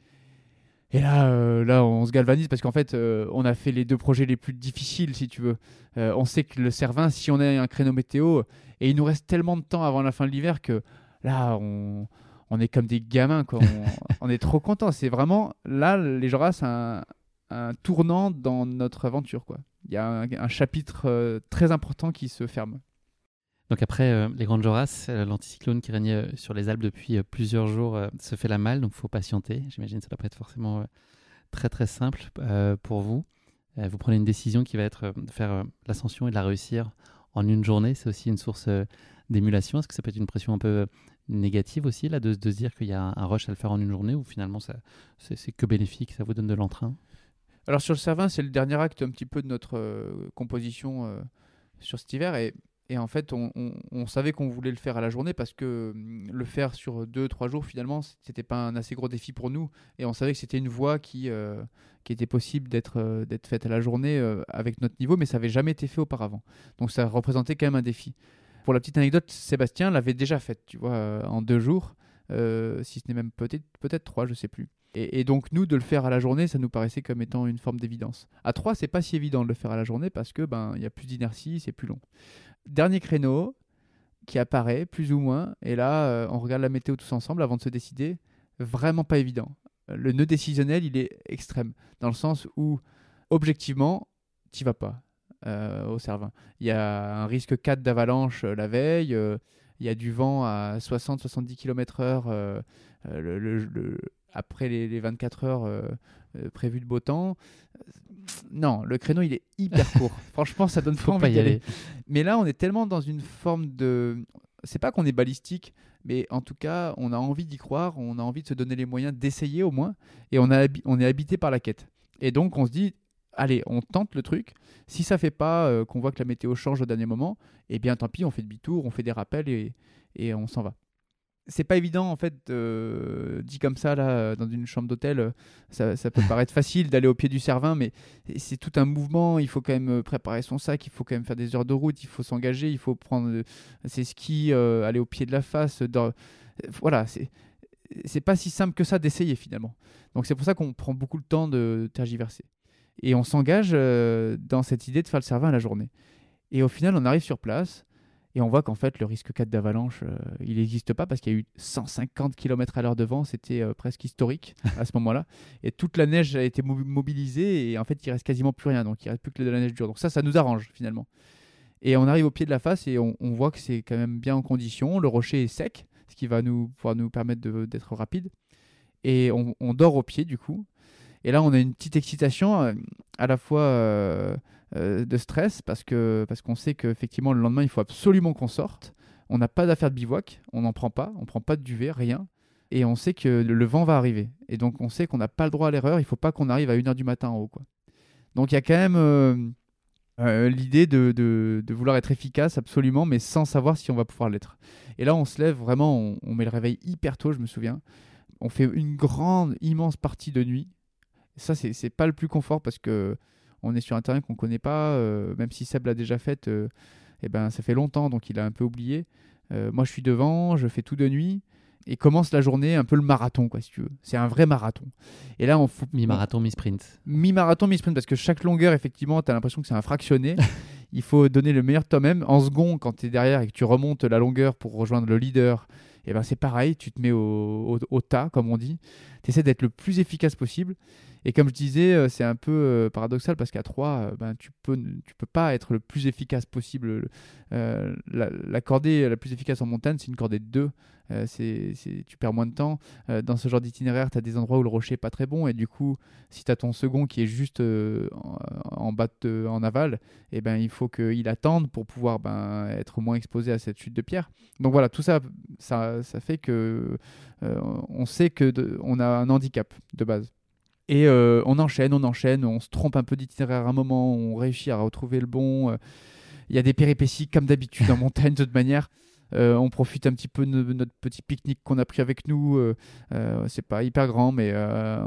et là, euh, là, on se galvanise parce qu'en fait, euh, on a fait les deux projets les plus difficiles, si tu veux. Euh, on sait que le Cervin, si on a un créneau météo, et il nous reste tellement de temps avant la fin de l'hiver que là, on, on est comme des gamins, quoi. On, (laughs) on est trop contents. C'est vraiment là, les Joras, c'est un, un tournant dans notre aventure, quoi. Il y a un, un chapitre très important qui se ferme. Donc après euh, les Grandes Jorasses, euh, l'anticyclone qui régnait euh, sur les Alpes depuis plusieurs jours se fait la malle, donc faut patienter. J'imagine que ça doit pas être forcément très très simple pour vous. vous prenez une décision qui va être de faire l'ascension et de la réussir en une journée. C'est aussi une source d'émulation. Est-ce que ça peut être une pression un peu négative aussi, là, de, se dire qu'il y a un rush à le faire en une journée ou finalement c'est que bénéfique, ça vous donne de l'entrain? Alors sur le Cervin, c'est le dernier acte un petit peu de notre composition sur cet hiver et et en fait, on, savait qu'on voulait le faire à la journée parce que hum, le faire sur deux, trois jours, finalement, c'était pas un assez gros défi pour nous. Et on savait que c'était une voie qui, euh, était possible d'être euh, d'être faite à la journée euh, avec notre niveau, mais ça n'avait jamais été fait auparavant. Donc ça représentait quand même un défi. Pour la petite anecdote, Sébastien l'avait déjà faite, tu vois, en deux jours, si ce n'est même peut-être trois, je sais plus. Et, donc nous, de le faire à la journée, ça nous paraissait comme étant une forme d'évidence. À trois, c'est pas si évident de le faire à la journée parce que ben il y a plus d'inertie, c'est plus long. Dernier créneau qui apparaît, plus ou moins. Et là, euh, on regarde la météo tous ensemble avant de se décider. Vraiment pas évident. Le nœud décisionnel, il est extrême. Dans le sens où, objectivement, tu vas pas euh, au Cervin. Il y a un risque 4 d'avalanche euh, la veille. il y a du vent à 60-70 km/h après les, les, 24 heures prévues de beau temps non, le créneau il est hyper (laughs) court. Franchement, ça donne pas envie d'y aller. Mais là, on est tellement dans une forme de. C'est pas qu'on est balistique, mais en tout cas, on a envie d'y croire, on a envie de se donner les moyens d'essayer au moins, et on, a, on est habité par la quête. Et donc, on se dit, allez, on tente le truc. Si ça fait pas, euh, qu'on voit que la météo change au dernier moment, eh bien, tant pis, on fait demi-tour, on fait des rappels et, et on s'en va c'est pas évident en fait dit comme ça là dans une chambre d'hôtel ça, peut paraître facile d'aller au pied du Cervin mais c'est tout un mouvement. Il faut quand même préparer son sac il faut quand même faire des heures de route il faut s'engager il faut prendre euh, ses skis euh, aller au pied de la face voilà c'est c'est pas si simple que ça d'essayer finalement. Donc c'est pour ça qu'on prend beaucoup de temps de tergiverser. Et on s'engage euh, dans cette idée de faire le Cervin à la journée. Et au final on arrive sur place et on voit qu'en fait, le risque 4 d'avalanche, euh, il n'existe pas parce qu'il y a eu 150 km à l'heure de vent. C'était euh, presque historique à ce moment-là. (laughs) Et toute la neige a été mobilisée et en fait, il reste quasiment plus rien. Donc, il reste plus que de la neige dure. Donc, ça, ça nous arrange finalement. Et on arrive au pied de la face et on, voit que c'est quand même bien en condition. Le rocher est sec, ce qui va nous, pouvoir nous permettre d'être rapide. Et on, on, dort au pied du coup. Et là, on a une petite excitation euh, à la fois euh, de stress parce que parce qu'on sait qu'effectivement le lendemain il faut absolument qu'on sorte. On n'a pas d'affaire de bivouac, on n'en prend pas, on prend pas de duvet, rien. Et on sait que le, vent va arriver. Et donc on sait qu'on n'a pas le droit à l'erreur, il faut pas qu'on arrive à 1h du matin en haut. Quoi. Donc il y a quand même euh, euh, l'idée de, de, vouloir être efficace absolument, mais sans savoir si on va pouvoir l'être. Et là on se lève vraiment, on, on met le réveil hyper tôt, je me souviens. On fait une grande, immense partie de nuit. Ça, c'est pas le plus confort parce que on est sur un terrain qu'on ne connaît pas, euh, même si Seb l'a déjà fait, euh, eh ben, ça fait longtemps, donc il a un peu oublié. Euh, moi, je suis devant, je fais tout de nuit, et commence la journée un peu le marathon, quoi, si tu veux. C'est un vrai marathon. Et là, on Mi-marathon, mi-sprint. Mi-marathon, mi-sprint, parce que chaque longueur, effectivement, tu as l'impression que c'est un fractionné. (laughs) il faut donner le meilleur de toi-même. En second, quand tu es derrière et que tu remontes la longueur pour rejoindre le leader, et eh ben c'est pareil, tu te mets au, au tas, comme on dit. Tu essaies d'être le plus efficace possible. Et comme je disais, euh, c'est un peu euh, paradoxal parce qu'à 3, euh, ben, tu peux, tu peux pas être le plus efficace possible. la, cordée la plus efficace en montagne, c'est une cordée de 2. C'est, tu perds moins de temps. dans ce genre d'itinéraire, tu as des endroits où le rocher n'est pas très bon. Et du coup, si tu as ton second qui est juste en, bas en aval, et eh ben, il faut qu'il attende pour pouvoir ben, être moins exposé à cette chute de pierre. Donc voilà, tout ça, ça, ça fait que on sait qu'on a un handicap de base. Et euh, on enchaîne, on enchaîne, on se trompe un peu d'itinéraire à un moment, on réussit à retrouver le bon. Euh. Il y a des péripéties comme d'habitude en (laughs) montagne de toute manière. Euh, on profite un petit peu de notre petit pique-nique qu'on a pris avec nous. c'est pas hyper grand, mais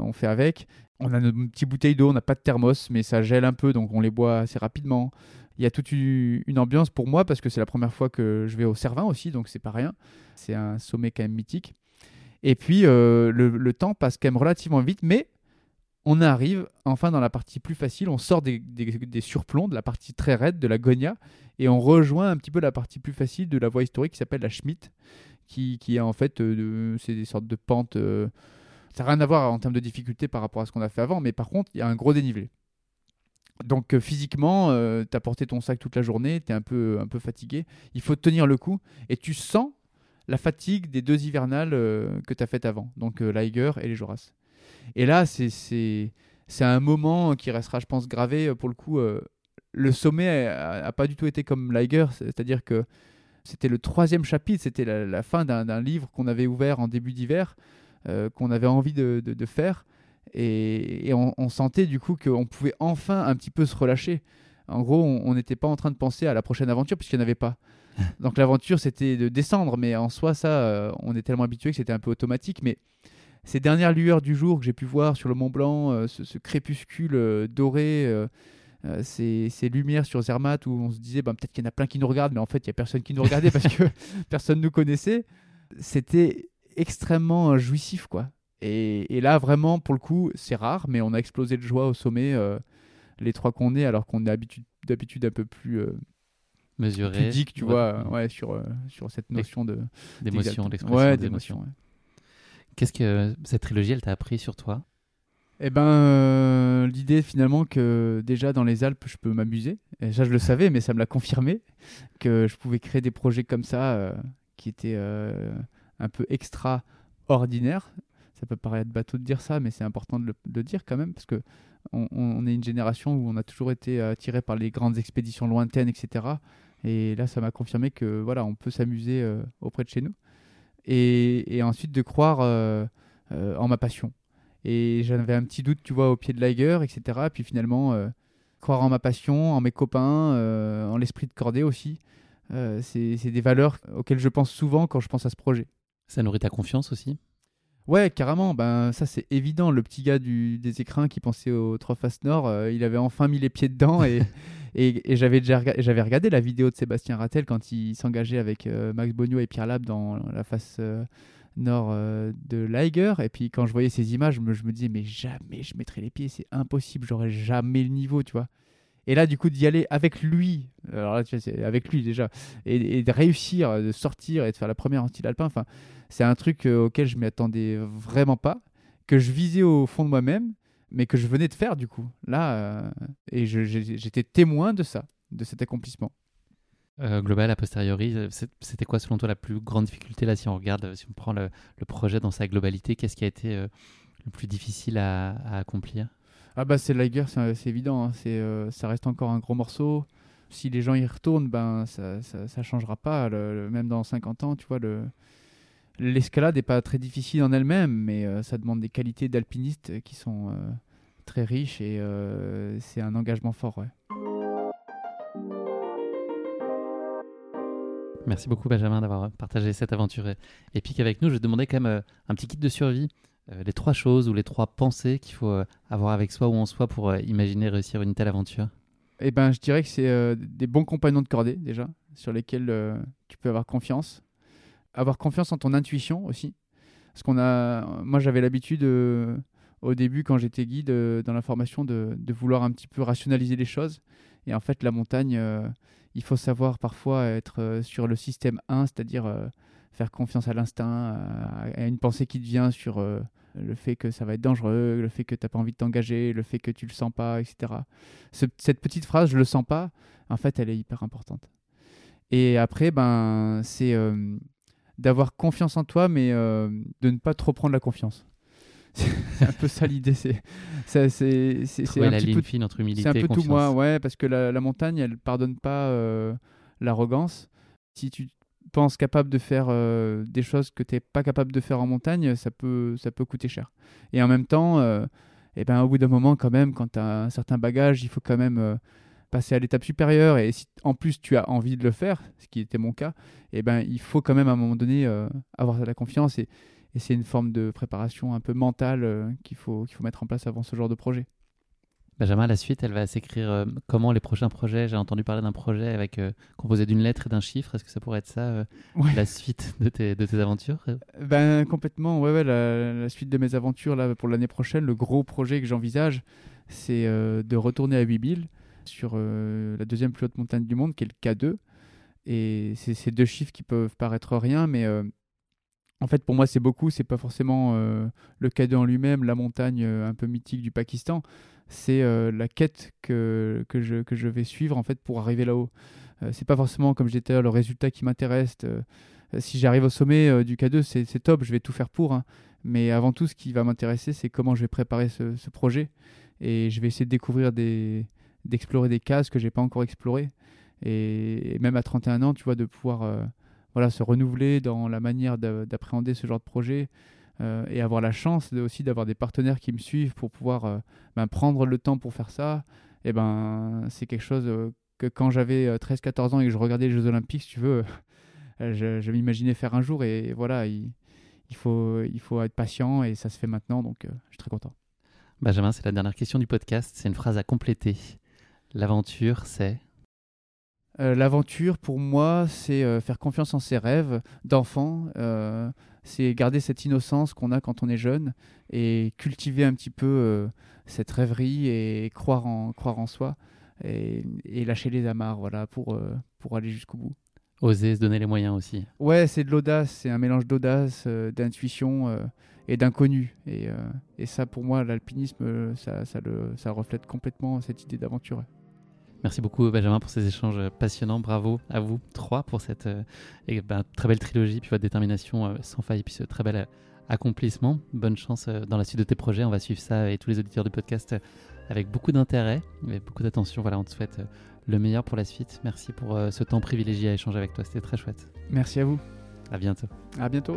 on fait avec. On a notre petite bouteille d'eau, on n'a pas de thermos, mais ça gèle un peu, donc on les boit assez rapidement. Il y a toute une ambiance pour moi parce que c'est la première fois que je vais au Cervin aussi, donc c'est pas rien. C'est un sommet quand même mythique. Et puis le, le, temps passe quand même relativement vite, mais on arrive enfin dans la partie plus facile, on sort des, surplombs, de la partie très raide, de la Gonia, et on rejoint un petit peu la partie plus facile de la voie historique qui s'appelle la Schmidt, qui, qui est en fait, euh, des sortes de pentes, euh, ça n'a rien à voir en termes de difficulté par rapport à ce qu'on a fait avant, mais par contre, il y a un gros dénivelé. Donc physiquement, tu as porté ton sac toute la journée, tu es un peu, un peu fatigué. Il faut tenir le coup et tu sens la fatigue des deux hivernales que tu as faites avant, donc l'Aiger et les Joras. Et là, c'est un moment qui restera, je pense, gravé pour le coup. le sommet a, pas du tout été comme l'Aiger, c'est-à-dire que c'était le troisième chapitre, c'était la, fin d'un livre qu'on avait ouvert en début d'hiver, euh, qu'on avait envie de, faire. Et, on, sentait du coup qu'on pouvait enfin un petit peu se relâcher. En gros, on n'était pas en train de penser à la prochaine aventure puisqu'il n'y en avait pas. (laughs) Donc l'aventure, c'était de descendre, mais en soi, ça, euh, on est tellement habitué que c'était un peu automatique. Mais ces dernières lueurs du jour que j'ai pu voir sur le Mont Blanc, euh, ce, crépuscule doré, euh, ces, lumières sur Zermatt où on se disait bah, peut-être qu'il y en a plein qui nous regardent, mais en fait, il n'y a personne qui nous regardait parce que (laughs) (laughs) personne ne nous connaissait. C'était extrêmement jouissif, quoi. Et, là, vraiment, pour le coup, c'est rare, mais on a explosé de joie au sommet, euh, les trois qu'on est, alors qu'on est d'habitude un peu plus euh, mesuré, pudique, tu vois, ouais, sur, sur cette notion de d'émotion, d'expression ouais, d'émotion. Qu'est-ce que cette trilogie, elle t'a appris sur toi? Eh ben, euh, l'idée finalement que déjà dans les Alpes, je peux m'amuser. Et ça, je le savais, mais ça me l'a confirmé que je pouvais créer des projets comme ça euh, qui étaient euh, un peu extraordinaires. Ça peut paraître bateau de dire ça, mais c'est important de le, dire quand même parce que on, est une génération où on a toujours été attiré par les grandes expéditions lointaines, etc. Et là, ça m'a confirmé que voilà, on peut s'amuser auprès de chez nous. Et, et ensuite de croire en ma passion et j'avais un petit doute, tu vois, au pied de l'Aiger, etc. Et puis finalement, euh, croire en ma passion, en mes copains, euh, en l'esprit de cordée aussi, euh, c'est des valeurs auxquelles je pense souvent quand je pense à ce projet. Ça nourrit ta confiance aussi? Ouais, carrément. Ben, ça, c'est évident. Le petit gars du, des écrins qui pensait au Trofast Nord, il avait enfin mis les pieds dedans. Et, (laughs) et, j'avais j'avais regardé la vidéo de Sébastien Rattel quand il s'engageait avec Max Bonio et Pierre Lab dans la face nord euh, de Liger. Et puis quand je voyais ces images, je me, disais, mais jamais je mettrais les pieds, c'est impossible, j'aurais jamais le niveau, tu vois. Et là, du coup, d'y aller avec lui, alors là, tu vois, avec lui déjà, et, de réussir, de sortir et de faire la première style alpin, c'est un truc euh, auquel je m'y attendais vraiment pas, que je visais au fond de moi-même, mais que je venais de faire du coup. Là, euh, et j'étais témoin de ça, de cet accomplissement. Euh, global, a posteriori, euh, c'était quoi selon toi la plus grande difficulté là si on regarde, si on prend le, projet dans sa globalité, qu'est-ce qui a été euh, le plus difficile à, accomplir? Ah bah c'est Liger, c'est évident, hein. c'est ça reste encore un gros morceau. Si les gens y retournent, ben ça, ça, changera pas, même dans 50 ans, tu vois le l'escalade n'est pas très difficile en elle-même, mais ça demande des qualités d'alpiniste qui sont très riches et c'est un engagement fort, ouais. Merci beaucoup Benjamin d'avoir partagé cette aventure épique avec nous. Je demander quand même euh, un petit kit de survie, euh, les trois choses ou les trois pensées qu'il faut euh, avoir avec soi ou en soi pour imaginer réussir une telle aventure. Eh ben, je dirais que c'est des bons compagnons de cordée déjà, sur lesquels tu peux avoir confiance. Avoir confiance en ton intuition aussi. Parce qu'on a, moi j'avais l'habitude au début quand j'étais guide dans la formation de, vouloir un petit peu rationaliser les choses. Et en fait la montagne il faut savoir parfois être euh, sur le système 1, c'est-à-dire euh, faire confiance à l'instinct, à, une pensée qui te vient sur euh, le fait que ça va être dangereux, le fait que tu n'as pas envie de t'engager, le fait que tu le sens pas, etc. cette petite phrase, je le sens pas, en fait, elle est hyper importante. Et après, ben, c'est d'avoir confiance en toi, mais de ne pas trop prendre la confiance. (laughs) c'est un peu ça l'idée. C'est c'est c'est la ligne fine entre humilité C'est un peu tout moi, ouais, parce que la, la, montagne, elle pardonne pas euh, l'arrogance. Si tu penses capable de faire euh, des choses que tu n'es pas capable de faire en montagne, ça peut ça peut coûter cher. Et en même temps, euh, eh ben au bout d'un moment quand même, quand tu as un certain bagage, il faut quand même passer à l'étape supérieure. Et si en plus tu as envie de le faire, ce qui était mon cas, eh ben il faut quand même à un moment donné avoir la confiance et et c'est une forme de préparation un peu mentale euh, qu'il faut, qu'il faut mettre en place avant ce genre de projet. Benjamin, la suite, elle va s'écrire euh, comment les prochains projets J'ai entendu parler d'un projet avec euh, composé d'une lettre et d'un chiffre. Est-ce que ça pourrait être ça, la suite de tes, de tes aventures? Ben complètement. Ouais, ouais. La, suite de mes aventures là pour l'année prochaine, le gros projet que j'envisage, c'est de retourner à Bibil sur la deuxième plus haute montagne du monde, qui est le K2. Et c'est ces deux chiffres qui peuvent paraître rien, mais En fait, pour moi, c'est beaucoup. C'est pas forcément le cadeau en lui-même, la montagne un peu mythique du Pakistan. C'est la quête que, que, je, que je vais suivre en fait pour arriver là-haut. c'est pas forcément, comme je disais le résultat qui m'intéresse. si j'arrive au sommet du K2, c'est top, je vais tout faire pour. Hein. Mais avant tout, ce qui va m'intéresser, c'est comment je vais préparer ce, projet. Et je vais essayer de découvrir des, d'explorer des cases que j'ai pas encore explorées. Et, même à 31 ans, tu vois, de pouvoir euh, voilà, se renouveler dans la manière d'appréhender ce genre de projet euh, et avoir la chance aussi d'avoir des partenaires qui me suivent pour pouvoir euh, ben, prendre le temps pour faire ça. Et ben, c'est quelque chose que quand j'avais 13-14 ans et que je regardais les Jeux Olympiques, tu veux, je, je m'imaginais faire un jour. Et voilà, il, il, faut, il faut être patient et ça se fait maintenant. Donc, je suis très content. Benjamin, c'est la dernière question du podcast. C'est une phrase à compléter. L'aventure, c'est? Euh, L'aventure, pour moi, c'est euh, faire confiance en ses rêves d'enfant. Euh, c'est garder cette innocence qu'on a quand on est jeune et cultiver un petit peu cette rêverie et croire en, croire en soi et, lâcher les amarres voilà, pour, pour aller jusqu'au bout. Oser se donner les moyens aussi. Ouais, c'est de l'audace, c'est un mélange d'audace, d'intuition et d'inconnu. Et, et, ça, pour moi, l'alpinisme, ça, ça, ça reflète complètement cette idée d'aventure. Merci beaucoup Benjamin pour ces échanges passionnants. Bravo à vous trois pour cette euh, ben, très belle trilogie, puis votre détermination euh, sans faille, puis ce très bel euh, accomplissement. Bonne chance dans la suite de tes projets. On va suivre ça et tous les auditeurs du podcast avec beaucoup d'intérêt, avec beaucoup d'attention. Voilà, on te souhaite le meilleur pour la suite. Merci pour ce temps privilégié à échanger avec toi. C'était très chouette. Merci à vous. À bientôt. À bientôt.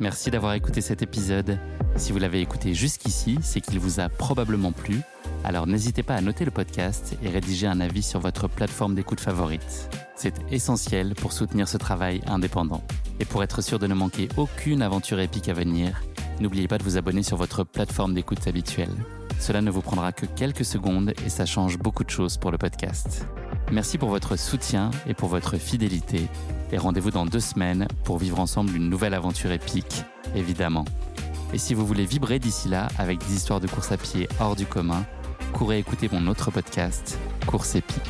Merci d'avoir écouté cet épisode. Si vous l'avez écouté jusqu'ici, c'est qu'il vous a probablement plu. Alors n'hésitez pas à noter le podcast et rédiger un avis sur votre plateforme d'écoute favorite. C'est essentiel pour soutenir ce travail indépendant. Et pour être sûr de ne manquer aucune aventure épique à venir, n'oubliez pas de vous abonner sur votre plateforme d'écoute habituelle. Cela ne vous prendra que quelques secondes et ça change beaucoup de choses pour le podcast. Merci pour votre soutien et pour votre fidélité. Et rendez-vous dans deux semaines pour vivre ensemble une nouvelle aventure épique, évidemment. Et si vous voulez vibrer d'ici là avec des histoires de course à pied hors du commun, courez écouter mon autre podcast, Course épique.